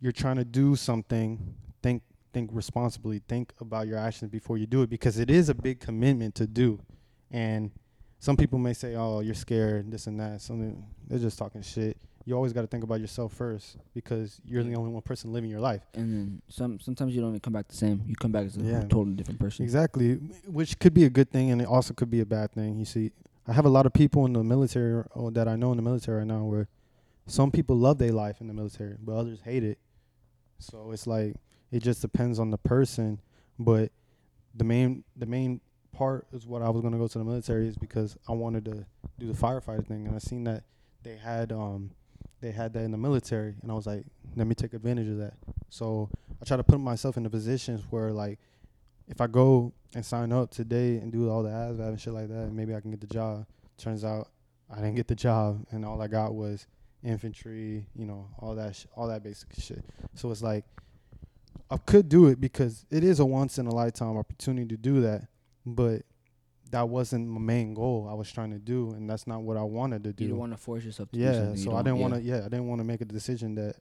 you're trying to do something, think responsibly. Think about your actions before you do it because it is a big commitment to do. And some people may say, "Oh, you're scared, this and that." Something they're just talking shit. You always got to think about yourself first because you're the only one person living your life. And then some sometimes you don't even come back the same. You come back as a Yeah. totally different person. Exactly, which could be a good thing, and it also could be a bad thing. You see, I have a lot of people in the military or that I know in the military right now, where some people love their life in the military, but others hate it. So it's like it just depends on the person. But the main the main part is what I was gonna go to the military is because I wanted to do the firefighter thing, and I seen that they had um they had that in the military, and I was like, let me take advantage of that. So I try to put myself in the positions where like if I go and sign up today and do all the ASVAB and shit like that, maybe I can get the job. Turns out I didn't get the job, and all I got was infantry, you know, all that, sh- all that basic shit. So it's like I could do it because it is a once in a lifetime opportunity to do that, but that wasn't my main goal. I was trying to do, and that's not what I wanted to do. You don't want to force yourself to do yeah, something. you so I didn't yeah. want to. Yeah, I didn't want to make a decision that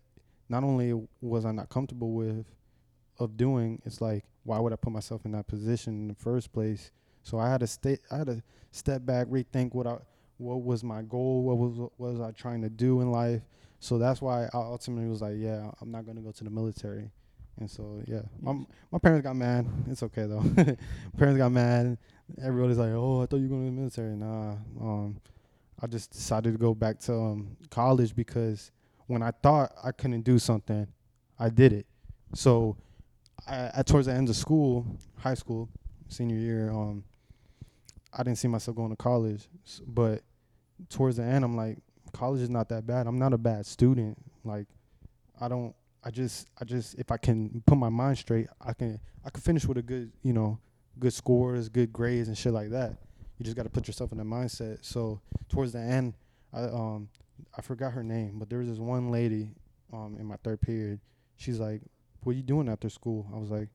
not only was I not comfortable with of doing. It's like why would I put myself in that position in the first place? So I had to stay. I had to step back, rethink what I what was my goal, what was what was I trying to do in life. So that's why I ultimately was like, yeah, I'm not gonna go to the military. And so yeah, my my parents got mad. It's okay though. parents got mad. Everybody's like, oh, I thought you were going to the military. Nah, um, I just decided to go back to um, college because when I thought I couldn't do something, I did it. So, at towards the end of school, high school, senior year, um, I didn't see myself going to college. But towards the end, I'm like, college is not that bad. I'm not a bad student. Like, I don't. I just, I just, if I can put my mind straight, I can, I can finish with a good, you know, good scores, good grades, and shit like that. You just got to put yourself in that mindset. So towards the end, I um I forgot her name, but there was this one lady um in my third period. She's like, "What are you doing after school?" I was like,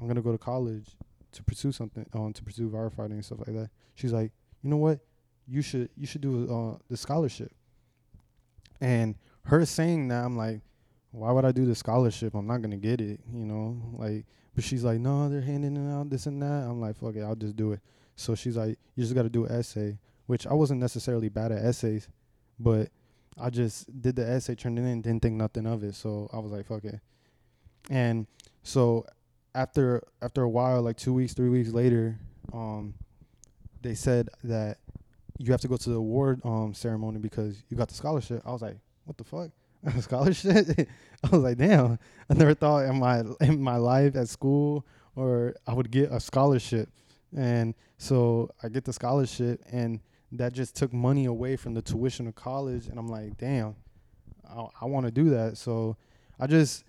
"I'm gonna go to college to pursue something, um, to pursue firefighting and stuff like that." She's like, "You know what? You should you should do uh the scholarship." And her saying that, I'm like, "Why would I do the scholarship? I'm not gonna get it." You know, like. But she's like, "No, they're handing it out this and that." I'm like, "Fuck it, I'll just do it." So she's like, "You just got to do an essay," which I wasn't necessarily bad at essays, but I just did the essay, turned it in, didn't think nothing of it. So I was like, fuck it. And so after after a while, like two weeks, three weeks later, um, they said that you have to go to the award um ceremony because you got the scholarship. I was like, what the fuck? A scholarship? I was like, damn. I never thought in my in my life at school or I would get a scholarship. And so I get the scholarship and that just took money away from the tuition of college and i'm like damn i, I want to do that so i just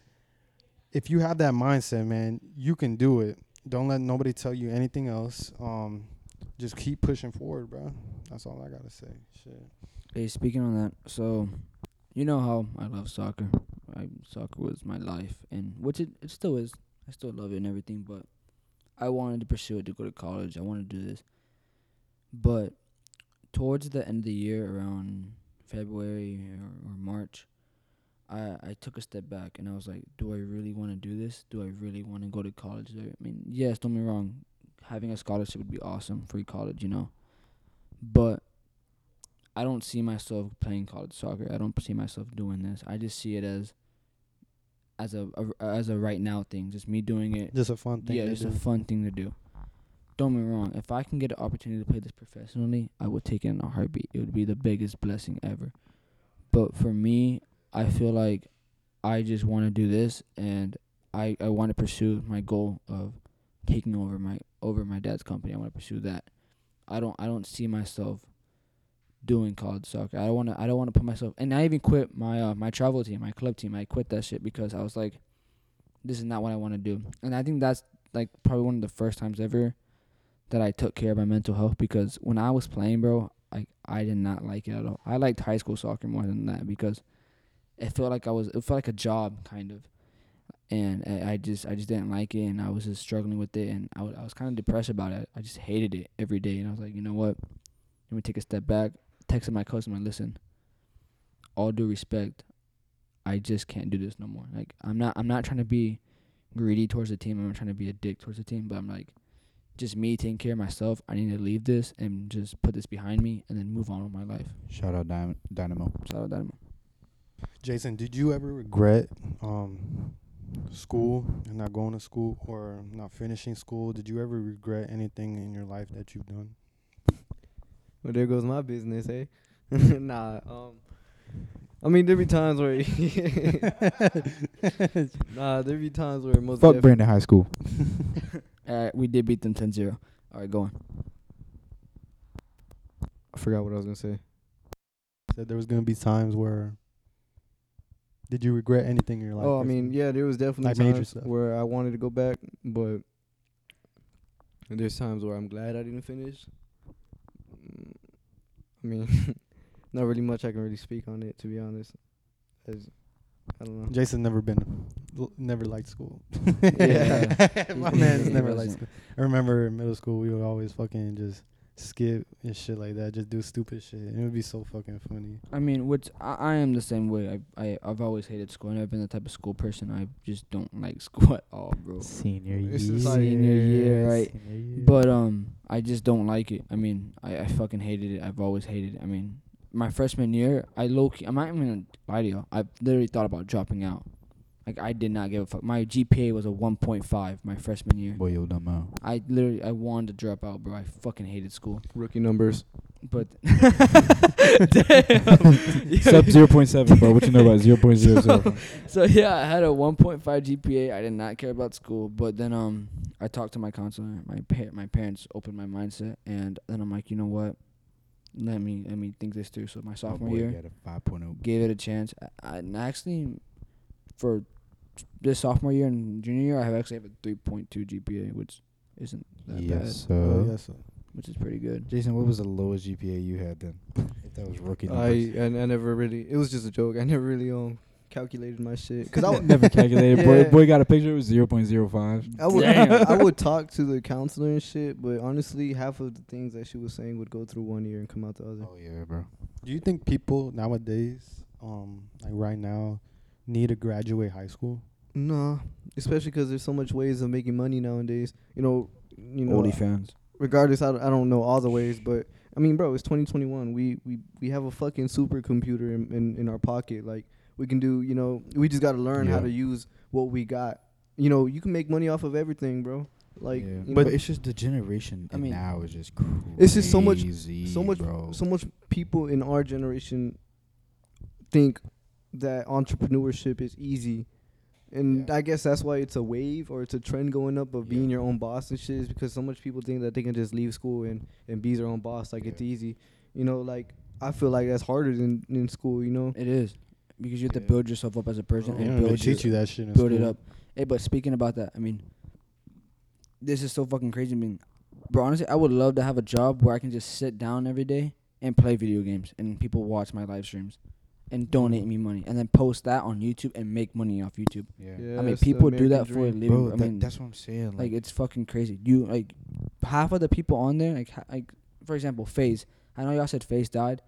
if you have that mindset man you can do it don't let nobody tell you anything else um just keep pushing forward bro that's all i gotta say shit Hey, speaking on that, so you know how I love soccer. I, soccer was my life, and which it, it still is. I still love it and everything, but I wanted to pursue it to go to college. I wanted to do this, but towards the end of the year, around February or, or March, I I took a step back and I was like, do I really want to do this? Do I really want to go to college? I mean, yes, don't me wrong, having a scholarship would be awesome, free college, you know, but I don't see myself playing college soccer. I don't see myself doing this. I just see it as as a, a as a right now thing, just me doing it. just a fun thing Yeah, it's do. a fun thing to do. Don't get me wrong. If I can get an opportunity to play this professionally, I would take it in a heartbeat. It would be the biggest blessing ever. But for me, I feel like I just want to do this, and I I want to pursue my goal of taking over my over my dad's company. I want to pursue that. I don't I don't see myself doing college soccer. I don't want to I don't want to put myself and I even quit my uh, my travel team, my club team. I quit that shit because I was like this is not what I want to do. And I think that's like probably one of the first times ever that I took care of my mental health because when I was playing, bro, like I did not like it at all. I liked high school soccer more than that because it felt like I was it felt like a job kind of. And I, I just I just didn't like it and I was just struggling with it and I was, I was kind of depressed about it. I just hated it every day and I was like, you know what? Let me take a step back. Texted my cousin, and like, listen, all due respect, I just can't do this no more. Like I'm not I'm not trying to be greedy towards the team. I'm not trying to be a dick towards the team, but I'm like just me taking care of myself. I need to leave this and just put this behind me and then move on with my life. Shout out Dyn- Dynamo. Shout out Dynamo. jason did you ever regret um school and not going to school or not finishing school did you ever regret anything in your life that you've done Well, there goes my business, eh? nah. Um. I mean, there be times where. nah, there be times where most. Fuck Brandon High School. All right, we did beat them 10-0. All right, go on. I forgot what I was gonna say. Said there was gonna be times where. Did you regret anything in your life? oh, I mean, yeah, there was definitely Like times stuff. where I wanted to go back, but there's times where I'm glad I didn't finish. I mean, not really much I can really speak on it to be honest. As I don't know. Jason never been, l- never liked school. Yeah. my man's never liked school. I remember in middle school we would always fucking just skip and shit like that, just do stupid shit. It would be so fucking funny. I mean, which I, I am the same way. I I I've always hated school. I've never been the type of school person. I just don't like school at all, bro. Senior year. just like- Senior year, right? Senior year. But um, I just don't like it. I mean, I, I fucking hated it. I've always hated it. I mean, my freshman year, I low key. I'm not even gonna lie to you. I literally thought about dropping out. Like I did not give a fuck. My GPA was a 1.5 my freshman year. Boy, yo, dumb out. I literally I wanted to drop out, bro. I fucking hated school. Rookie numbers. But Sub zero point seven, bro. What you know about zero point zero zero? so yeah, I had a 1.5 GPA. I did not care about school, but then um, I talked to my counselor. My pa- my parents opened my mindset, and then I'm like, you know what? Let me let me think this through. So my sophomore year, got a 5.0. gave it a chance. I, I actually, for this sophomore year and junior year, I have actually have a 3.2 GPA, which isn't that Yes, bad, Oh, sir. yes, sir. which is pretty good. Jason, what was the lowest GPA you had then? If that was rookie I, numbers. I I never really. It was just a joke. I never really um calculated my shit. Cause I would never calculated. Boy, Yeah. boy got a picture. It was zero point zero five. I would Damn. I would talk to the counselor and shit, but honestly, half of the things that she was saying would go through one ear and come out the other. Oh yeah, bro. Do you think people nowadays, um, like right now, need to graduate high school? No, especially 'cause there's so much ways of making money nowadays. You know, you know. fans. regardless, I, don't- I don't know all the ways, but I mean, bro, it's 2021. We we we have a fucking supercomputer in, in in our pocket. Like we can do, you know, we just got to learn how to use what we got. You know, you can make money off of everything, bro. Like, Yeah. you but know, it's just the generation I mean, now is just crazy. it's just so much- so much bro. so much people in our generation think that entrepreneurship is easy. And Yeah. I guess that's why it's a wave or it's a trend going up of being your own boss and shit is because so much people think that they can just leave school and, and be their own boss. Like it's easy. You know, like I feel like that's harder than in school, you know? It is because you have to build yourself up as a person They and don't really build teach you that shit. In build it up. Hey, but speaking about that, I mean, this is so fucking crazy. I mean, bro, honestly, I would love to have a job where I can just sit down every day and play video games, and people watch my live streams and donate me money, and then post that on YouTube and make money off YouTube. Yeah. Yeah, I mean, people do that American for a living. Bro, I that- mean, that's what I'm saying. Like, like it's fucking crazy. You like half of the people on there, like ha- like for example, FaZe. I know y'all said FaZe died,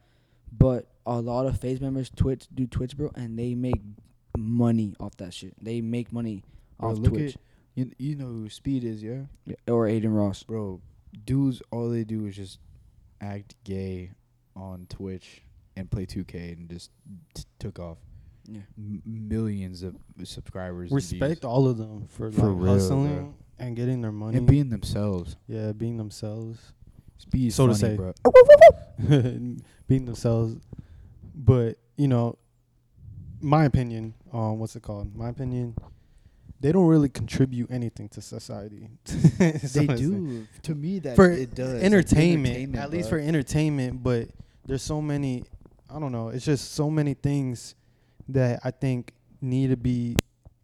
but a lot of FaZe members Twitch do Twitch, bro, and they make money off that shit. They make money Bro, off look Twitch. at you. You know who Speed is, yeah, Yeah, or Adin Ross. bro. Dudes, all they do is just act gay on Twitch and play 2K and just t- took off Yeah. M- millions of subscribers. Respect all of them for, For like, real, hustling bro. and getting their money. and being themselves. yeah, being themselves. Speed, is So to say. bro. being themselves. But you know, my opinion. Um, what's it called? My opinion. They don't really contribute anything to society. They So to say. do. To me, that for it does Like, entertainment, at least bro. for entertainment. But there's so many. I don't know. It's just so many things that I think need to be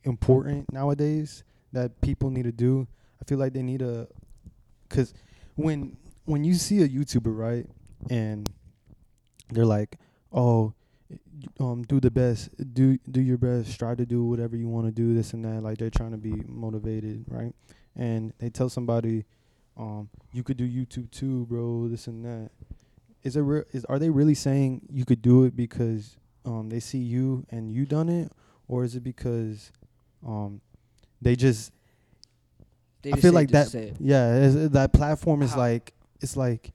important nowadays that people need to do. I feel like they need to, cause when when you see a YouTuber right, and they're like, oh. Um, do the best. Do do your best. Strive to do whatever you want to do. This and that. Like they're trying to be motivated, right? And they tell somebody, um, you could do YouTube too, bro. This and that. Is it re- is are they really saying you could do it because um they see you and you done it, or is it because um they just They I just feel like that yeah is, that platform is How- like it's like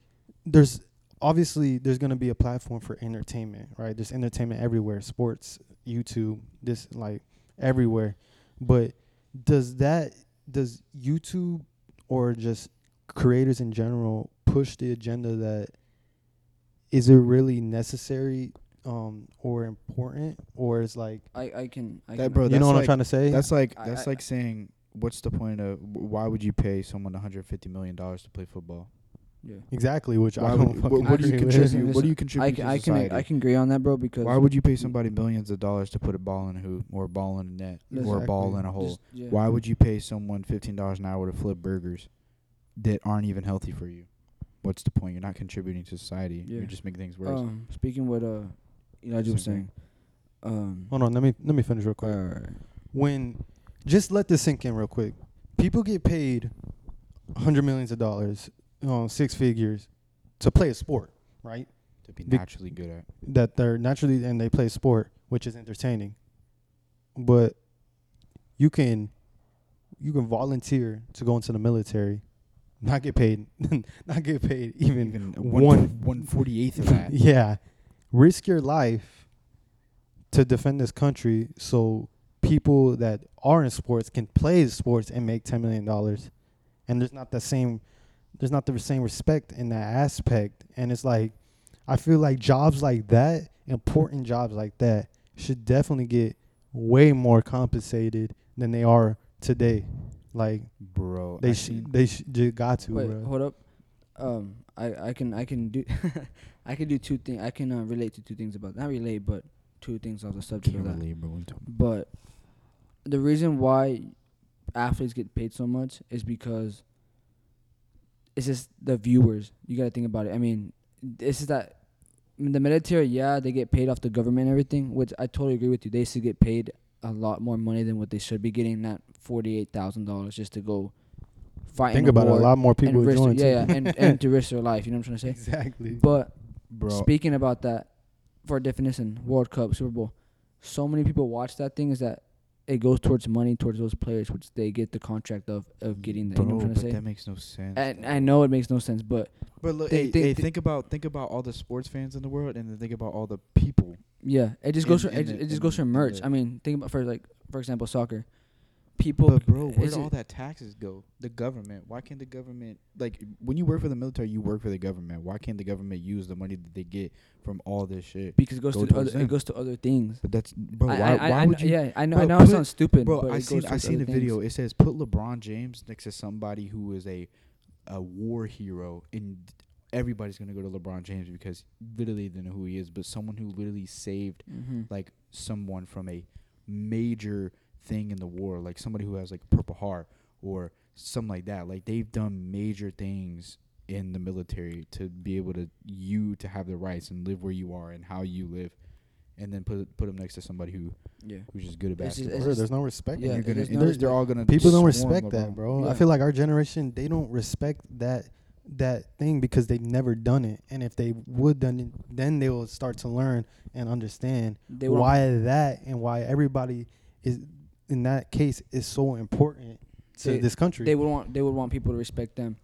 there's obviously there's gonna be a platform for entertainment right? There's entertainment everywhere sports YouTube this like everywhere. But does that does YouTube or just creators in general push the agenda that is it really necessary um or important or is like I I can I That can, bro, you know what I'm trying to say That's like I- that's I- like saying what's the point of? Why would you pay someone 150 million dollars to play football? Yeah. Exactly, which Why I would, don't what, fucking what do you agree with. contribute? Listen, What do you I contribute can to I can society? I can agree on that, bro. Because Why would you pay somebody millions of dollars to put a ball in a hoop or a ball in a net or a ball Exactly. in a hole? just- yeah. Why would you pay someone fifteen dollars an hour to flip burgers that aren't even healthy for you? What's the point? You're not contributing to society. Yeah. You're just making things worse. Um, speaking what uh, Elijah was Same saying. Um, Hold on, let me let me finish real quick. when just let this sink in real quick. People get paid hundred millions of dollars, you know, six figures, to play a sport, right? to be Vic- naturally good at. That they're naturally and they play sport, which is entertaining. But you can you can volunteer to go into the military, not get paid, not get paid even, Even one forty eighth of that. yeah, risk your life to defend this country so people that are in sports can play sports and make ten million dollars, and there's not the same, there's not the same respect in that aspect, and it's like, I feel like jobs like that, important jobs like that, should definitely get way more compensated than they are today. Like Bro, they I sh- seen- they sh- just got to, wait, bro. hold up. Um, I I can I can do I can do two things. I can uh, relate to two things about not relate, but two things on the subject can't of that. relate, bro. What you talking- But the reason why athletes get paid so much is because it's just the viewers. You got to think about it. I mean, this is that I mean, the military. Yeah, they get paid off the government and everything, which I totally agree with you. They should get paid a lot more money than what they should be getting. That forty eight thousand dollars just to go fight. Think in a about it, a lot more people would risk join. yeah, yeah, and, and to risk their life. You know what I'm trying to say? exactly. But bro. Speaking about that, for definition, World Cup, Super Bowl, so many people watch that thing is that it goes towards money towards those players, which they get the contract of of getting. The, bro, you know what I'm but trying to that makes no sense. And I know it makes no sense, but But look, They- hey, they- hey, they- think about think about all the sports fans in the world, and then think about all the people. Yeah, it just goes In- for it, the- it just goes for merch. I mean, think about for like for example, soccer. People, But bro, where is do all that taxes go? The government. Why can't the government like when you work for the military, you work for the government. Why can't the government use the money that they get from all this shit? because it goes go to other, it goes to other things. But that's bro. I, why? I, I, why I would you? Yeah, I know. I Bro, know put- it sounds stupid, Bro, but I seen I seen a other video. things. It says put LeBron James next to somebody who is a a war hero, and everybody's gonna go to LeBron James because literally they know who he is. But someone who literally saved Mhm. like someone from a major thing in the war, like somebody who has like a Purple Heart or something like that. Like they've done major things in the military to be able to you to have the rights and live where you are and how you live, and then put put them next to somebody who yeah. who's just good at It's just- basketball. it's Bro, there's no respect. Yeah, you're gonna, there's no they're, they're all gonna People don't swarm respect that, bro. Yeah. I feel like our generation they don't respect that that thing because they've never done it, and if they would done it, then they will start to learn and understand They were why that and why everybody is in that case is so important to They- this country. they would want they would want people to respect them,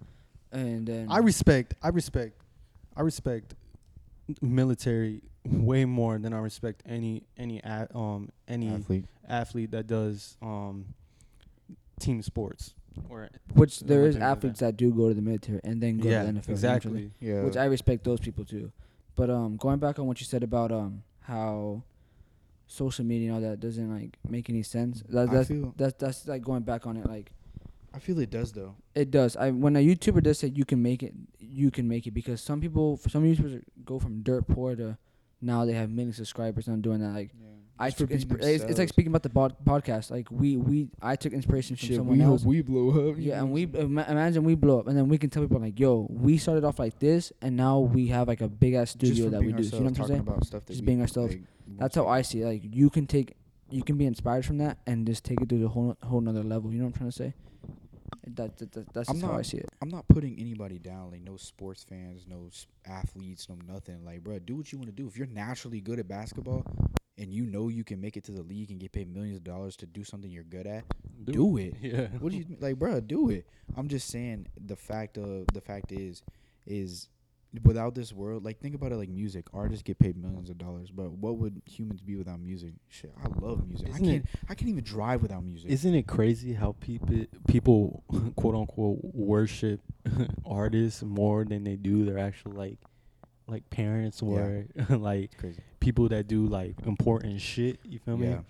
and then I respect, I respect, I respect military way more than I respect any any um any athlete. athlete that does um team sports or Which there is things like that. athletes that do go to the military and then go yeah to the NFL. exactly Yeah, Which I respect those people too. But um, going back on what you said about um how social media and all that doesn't like make any sense. That, I that's feel that's that's like going back on it. Like I feel it does though. it does. I when a YouTuber does say you can make it, you can make it because some people, for some YouTubers, go from dirt poor to now they have million subscribers and I'm doing that. Like I took it's, it's like speaking about the bod- podcast. Like we we I took inspiration from Shit, someone we else. hope we blow up. Yeah, and we ima- imagine we blow up, and then we can tell people like, "Yo, we started off like this, and now we have like a big ass studio that we do." You know what I'm saying? about stuff that Just being ourselves. like, That's how I see it. Like you can take, you can be inspired from that and just take it to the whole whole nother level. You know what I'm trying to say? That, that, that that's I'm how I not- see it. I'm not putting anybody down. Like no sports fans, no athletes, no nothing. Like, bro, do what you want to do. If you're naturally good at basketball and you know you can make it to the league and get paid millions of dollars to do something you're good at, do it. yeah what do you like, bro? Do it. I'm just saying the fact of the fact is, is without this world, like think about it like music. Artists get paid millions of dollars, but what would humans be without music? Shit, I love music. Isn't I can't. I can't even drive without music. Isn't it crazy how people people quote unquote worship artists more than they do their actual like like parents or like crazy. people that do like important shit, you feel Yeah. me?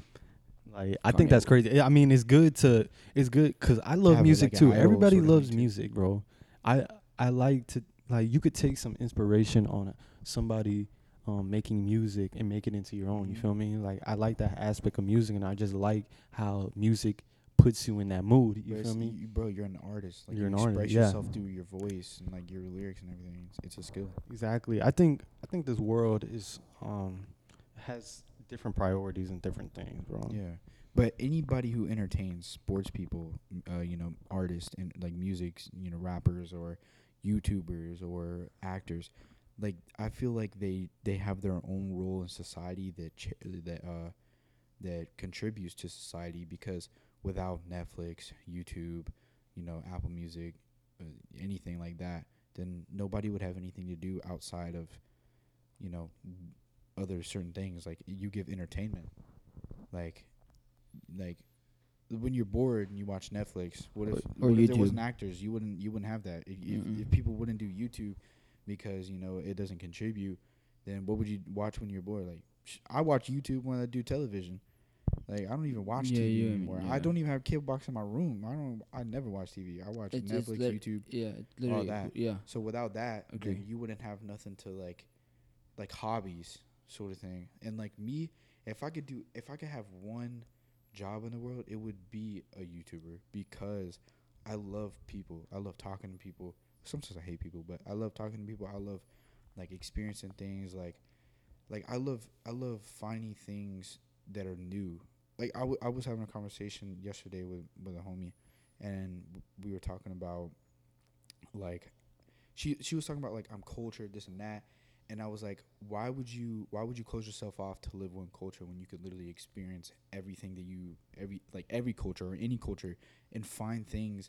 Like I think that's crazy. I mean, it's good to it's good because I love music like, too. Everybody loves music, bro. I I like to like you could take some inspiration on somebody um making music and make it into your own. You Mhm. feel me? Like I like that aspect of music, and I just like how music puts you in that mood. You But feel it's- me? you- bro, you're an artist. Like You're you an artist, express yeah. yourself through your voice and like your lyrics and everything. It's, it's a skill. Exactly. I think I think this world is um has different priorities and different things, bro. Yeah. But anybody who entertains sports people, uh, you know, artists and like music, you know, rappers or YouTubers or actors, like I feel like they they have their own role in society that ch- that uh that contributes to society because without Netflix, YouTube, you know, Apple Music, uh, anything like that, then nobody would have anything to do outside of, you know, other certain things. Like you give entertainment, like, like when you're bored and you watch Netflix, what if, Or- what if there wasn't actors? You wouldn't you wouldn't have that. If, if, people wouldn't do YouTube because you know it doesn't contribute, then what would you watch when you're bored? Like sh- I watch YouTube when I do television. Like I don't even watch Yeah, TV you- anymore. yeah. I don't even have cable box in my room. I don't. I never watch TV. I watch It's- it's Netflix, lit- YouTube. Yeah, it's literally. that. Yeah. So without that, Agree. then you wouldn't have nothing to like, like hobbies sort of thing. And like me, if I could do, if I could have one job in the world, it would be a YouTuber because I love people. I love talking to people. Sometimes I hate people, but I love talking to people. I love like experiencing things. Like, like I love I love finding things that are new. Like I, w- I was having a conversation yesterday with with a homie, and we were talking about like she she was talking about like I'm cultured this and that and I was like why would you why would you close yourself off to live one culture when you could literally experience everything that you every like every culture or any culture and find things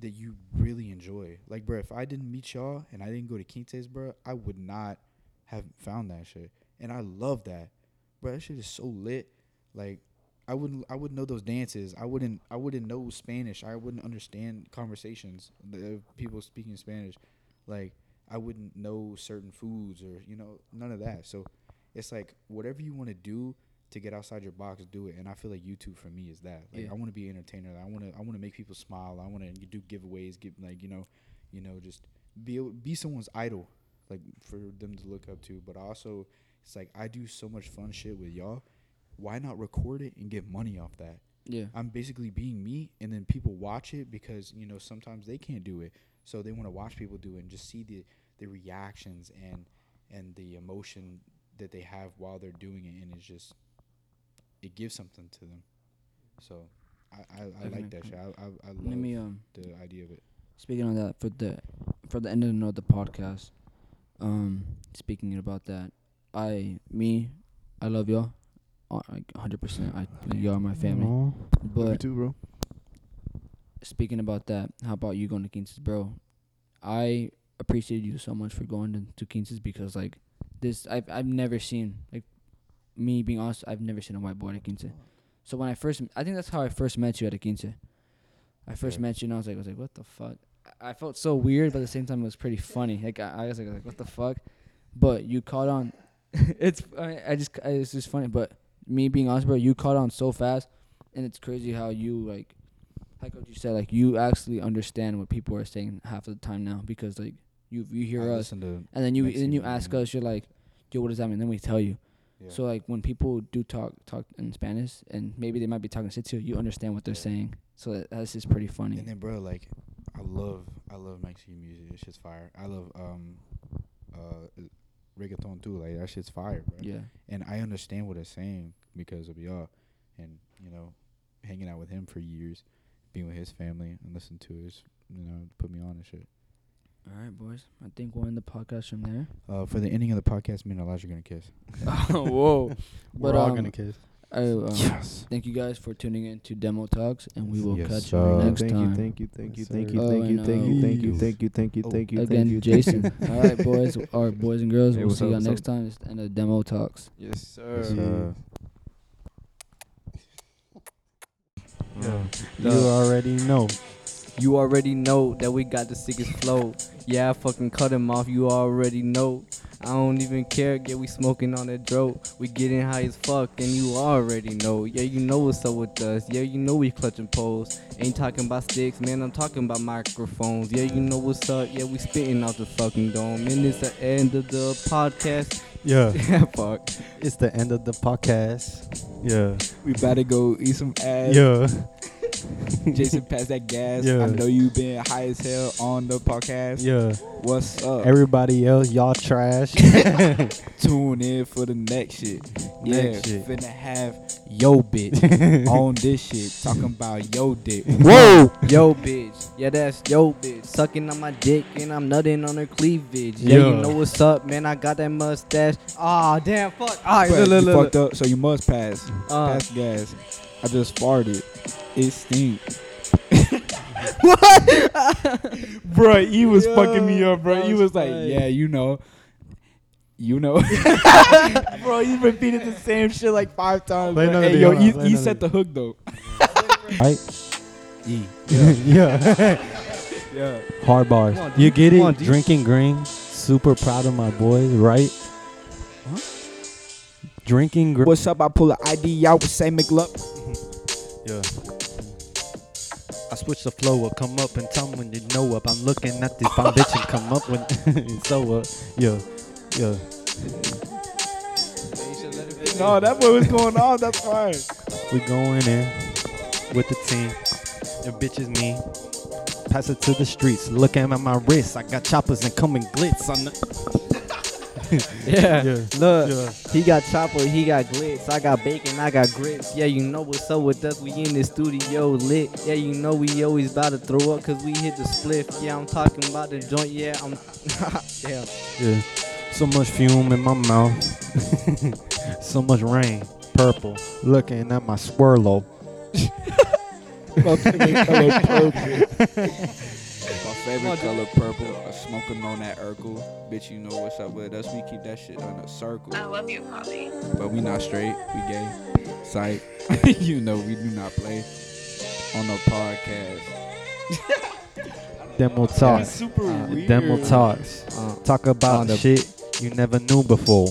that you really enjoy? Like bro if I didn't meet y'all and I didn't go to Quinces bro I would not have found that shit. And I love that bro that shit is so lit like I wouldn't I wouldn't know those dances. I wouldn't I wouldn't know Spanish. I wouldn't understand conversations the people speaking Spanish. Like I wouldn't know certain foods or you know none of that. So it's like whatever you want to do to get outside your box, do it. And I feel like YouTube for me is that. Like Yeah. I want to be an entertainer. I want to I want to make people smile. I want to do giveaways, give like you know, you know just be be someone's idol, like for them to look up to. But also it's like I do so much fun shit with y'all. Why not record it and get money off that? Yeah. I'm basically being me, and then people watch it because you know sometimes they can't do it, so they want to watch people do it and just see the the reactions and and the emotion that they have while they're doing it, and it's just it gives something to them. So I I, I like that shit. I I, I Let love me um the idea of it. speaking on that for the for the end of the note of the podcast. Um, speaking about that, I me, I love y'all, uh, like hundred percent. I y'all are my family. Aw. But too, bro. speaking about that, how about you going to Quinces, bro? I appreciated you so much for going to, to Quinces because like this, I've I've never seen like me being honest, I've never seen a whiteboard at Quince. So when I first, I think that's how I first met you at a Quince. I first Yeah. met you and I was like, I was like, what the fuck? I felt so weird, but at the same time, it was pretty funny. Like I, I was like, what the fuck? But you caught on. it's I, I just I, it's just funny. But me being honest, bro, you caught on so fast, and it's crazy how you like, like what you said, like you actually understand what people are saying half of the time now because like you you hear I us and then you Mexican then you ask us, you're like, yo, what does that mean? Then we tell you. yeah. So like when people do talk talk in Spanish and maybe they might be talking shit to you, you understand what they're Yeah. saying. So that, that's just pretty funny. And then, bro, like, I love, I love Mexican music. It's just fire. I love um, uh, reggaeton too. Like that shit's fire, bro. yeah. And I understand what it's saying because of y'all, and you know, hanging out with him for years, being with his family and listening to his, you know, put me on and shit. All right, boys. I think we'll end the podcast from there. Uh, for the ending of the podcast, me and Elijah are gonna kiss. Whoa. We're But, all um, gonna kiss. I, um, Yes. Thank you guys for tuning in to Demo Talks, and we will Yes, catch sir. you next time. Yes. thank time. you, thank you, thank you, thank you, Oh, thank you, thank uh, you, thank you, thank you, thank you, thank you, thank you. Again, you. Jason. All right, boys, or boys and girls. Hey, we'll see up, y'all next up? time. It's the end of Demo Talks. Yes, sir. Yes, sir. You already know. You already know that we got the sickest flow. Yeah, I fucking cut him off. You already know. I don't even care. Yeah, we smoking on that dope. We getting high as fuck, and you already know. Yeah, you know what's up with us. Yeah, you know we clutching poles. Ain't talking about sticks, man. I'm talking about microphones. Yeah, you know what's up. Yeah, we spitting out the fucking dome. And it's the end of the podcast. Yeah, Yeah, fuck. it's the end of the podcast. Yeah, We better go eat some ass. yeah. Jason, pass that gas. Yeah. I know you been high as hell on the podcast. Yeah. What's up? Everybody else, y'all trash. Tune in for the next shit. Yeah, Next shit. finna have yo bitch on this shit. Talking about yo dick. Whoa, yo bitch. Yeah, that's yo bitch. Sucking on my dick and I'm nutting on her cleavage. Yeah, you know what's up, man. I got that mustache. Ah, damn, fuck. Ah, But look, look, you look, fucked up, so you must pass. Uh. pass gas. I just farted. It stink. what? bro, he was fucking me up, bro. He was was like, funny. yeah, you know. You know. bro, he repeated the same shit like five times. Play bro. Hey, yo, video, he, he set the hook though. right? E. yeah. Yeah. Hard bars. On, you D. get it? on, Drinking green. Super proud of my boys, right? Huh? Drinking green. What's up? I pull an ID out with say McLup. Yeah. I switch the flow up, come up and tell when you know up. I'm looking at the foundation, come up when it's so up. Yeah, yeah. No, that boy was going on. That's fine. We going in with the team. Your bitch is me. Pass it to the streets. Look at my wrist. I got choppers and coming glitz on the. Yeah. Yeah. Look, Yeah. he got chopper, he got glitz. I got bacon, I got grits. Yeah, you know what's up with us. We in the studio lit. Yeah, you know we always about to throw up because we hit the spliff. Yeah, I'm talking about the joint. Yeah, I'm. Damn. Yeah. So much fume in my mouth. so much rain. Purple. Looking at my swirlo. My favorite color purple. My Come on, color purple. I'm smoking on that Urkel. Bitch, you know what's up with us. We keep that shit on a circle. I love you, Poppy. But we not straight. We gay. Sight. you know we do not play on the podcast. Demo talks. super Uh, Demo talks. Uh, Talk about the- shit you never knew before.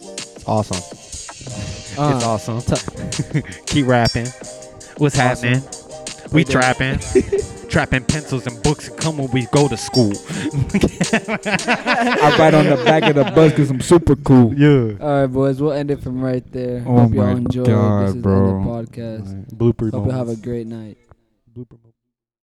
It's awesome. Uh, it's awesome. Keep rapping. What's happening? We Right trapping. trapping pencils and books and come when we go to school. I ride on the back of the bus because I'm super cool. yeah. All right, boys, we'll end it from right there. Oh Hope y'all my enjoyed. God, this is bro. the end of the podcast. Blooper Hope you have a great night. Blooper moments.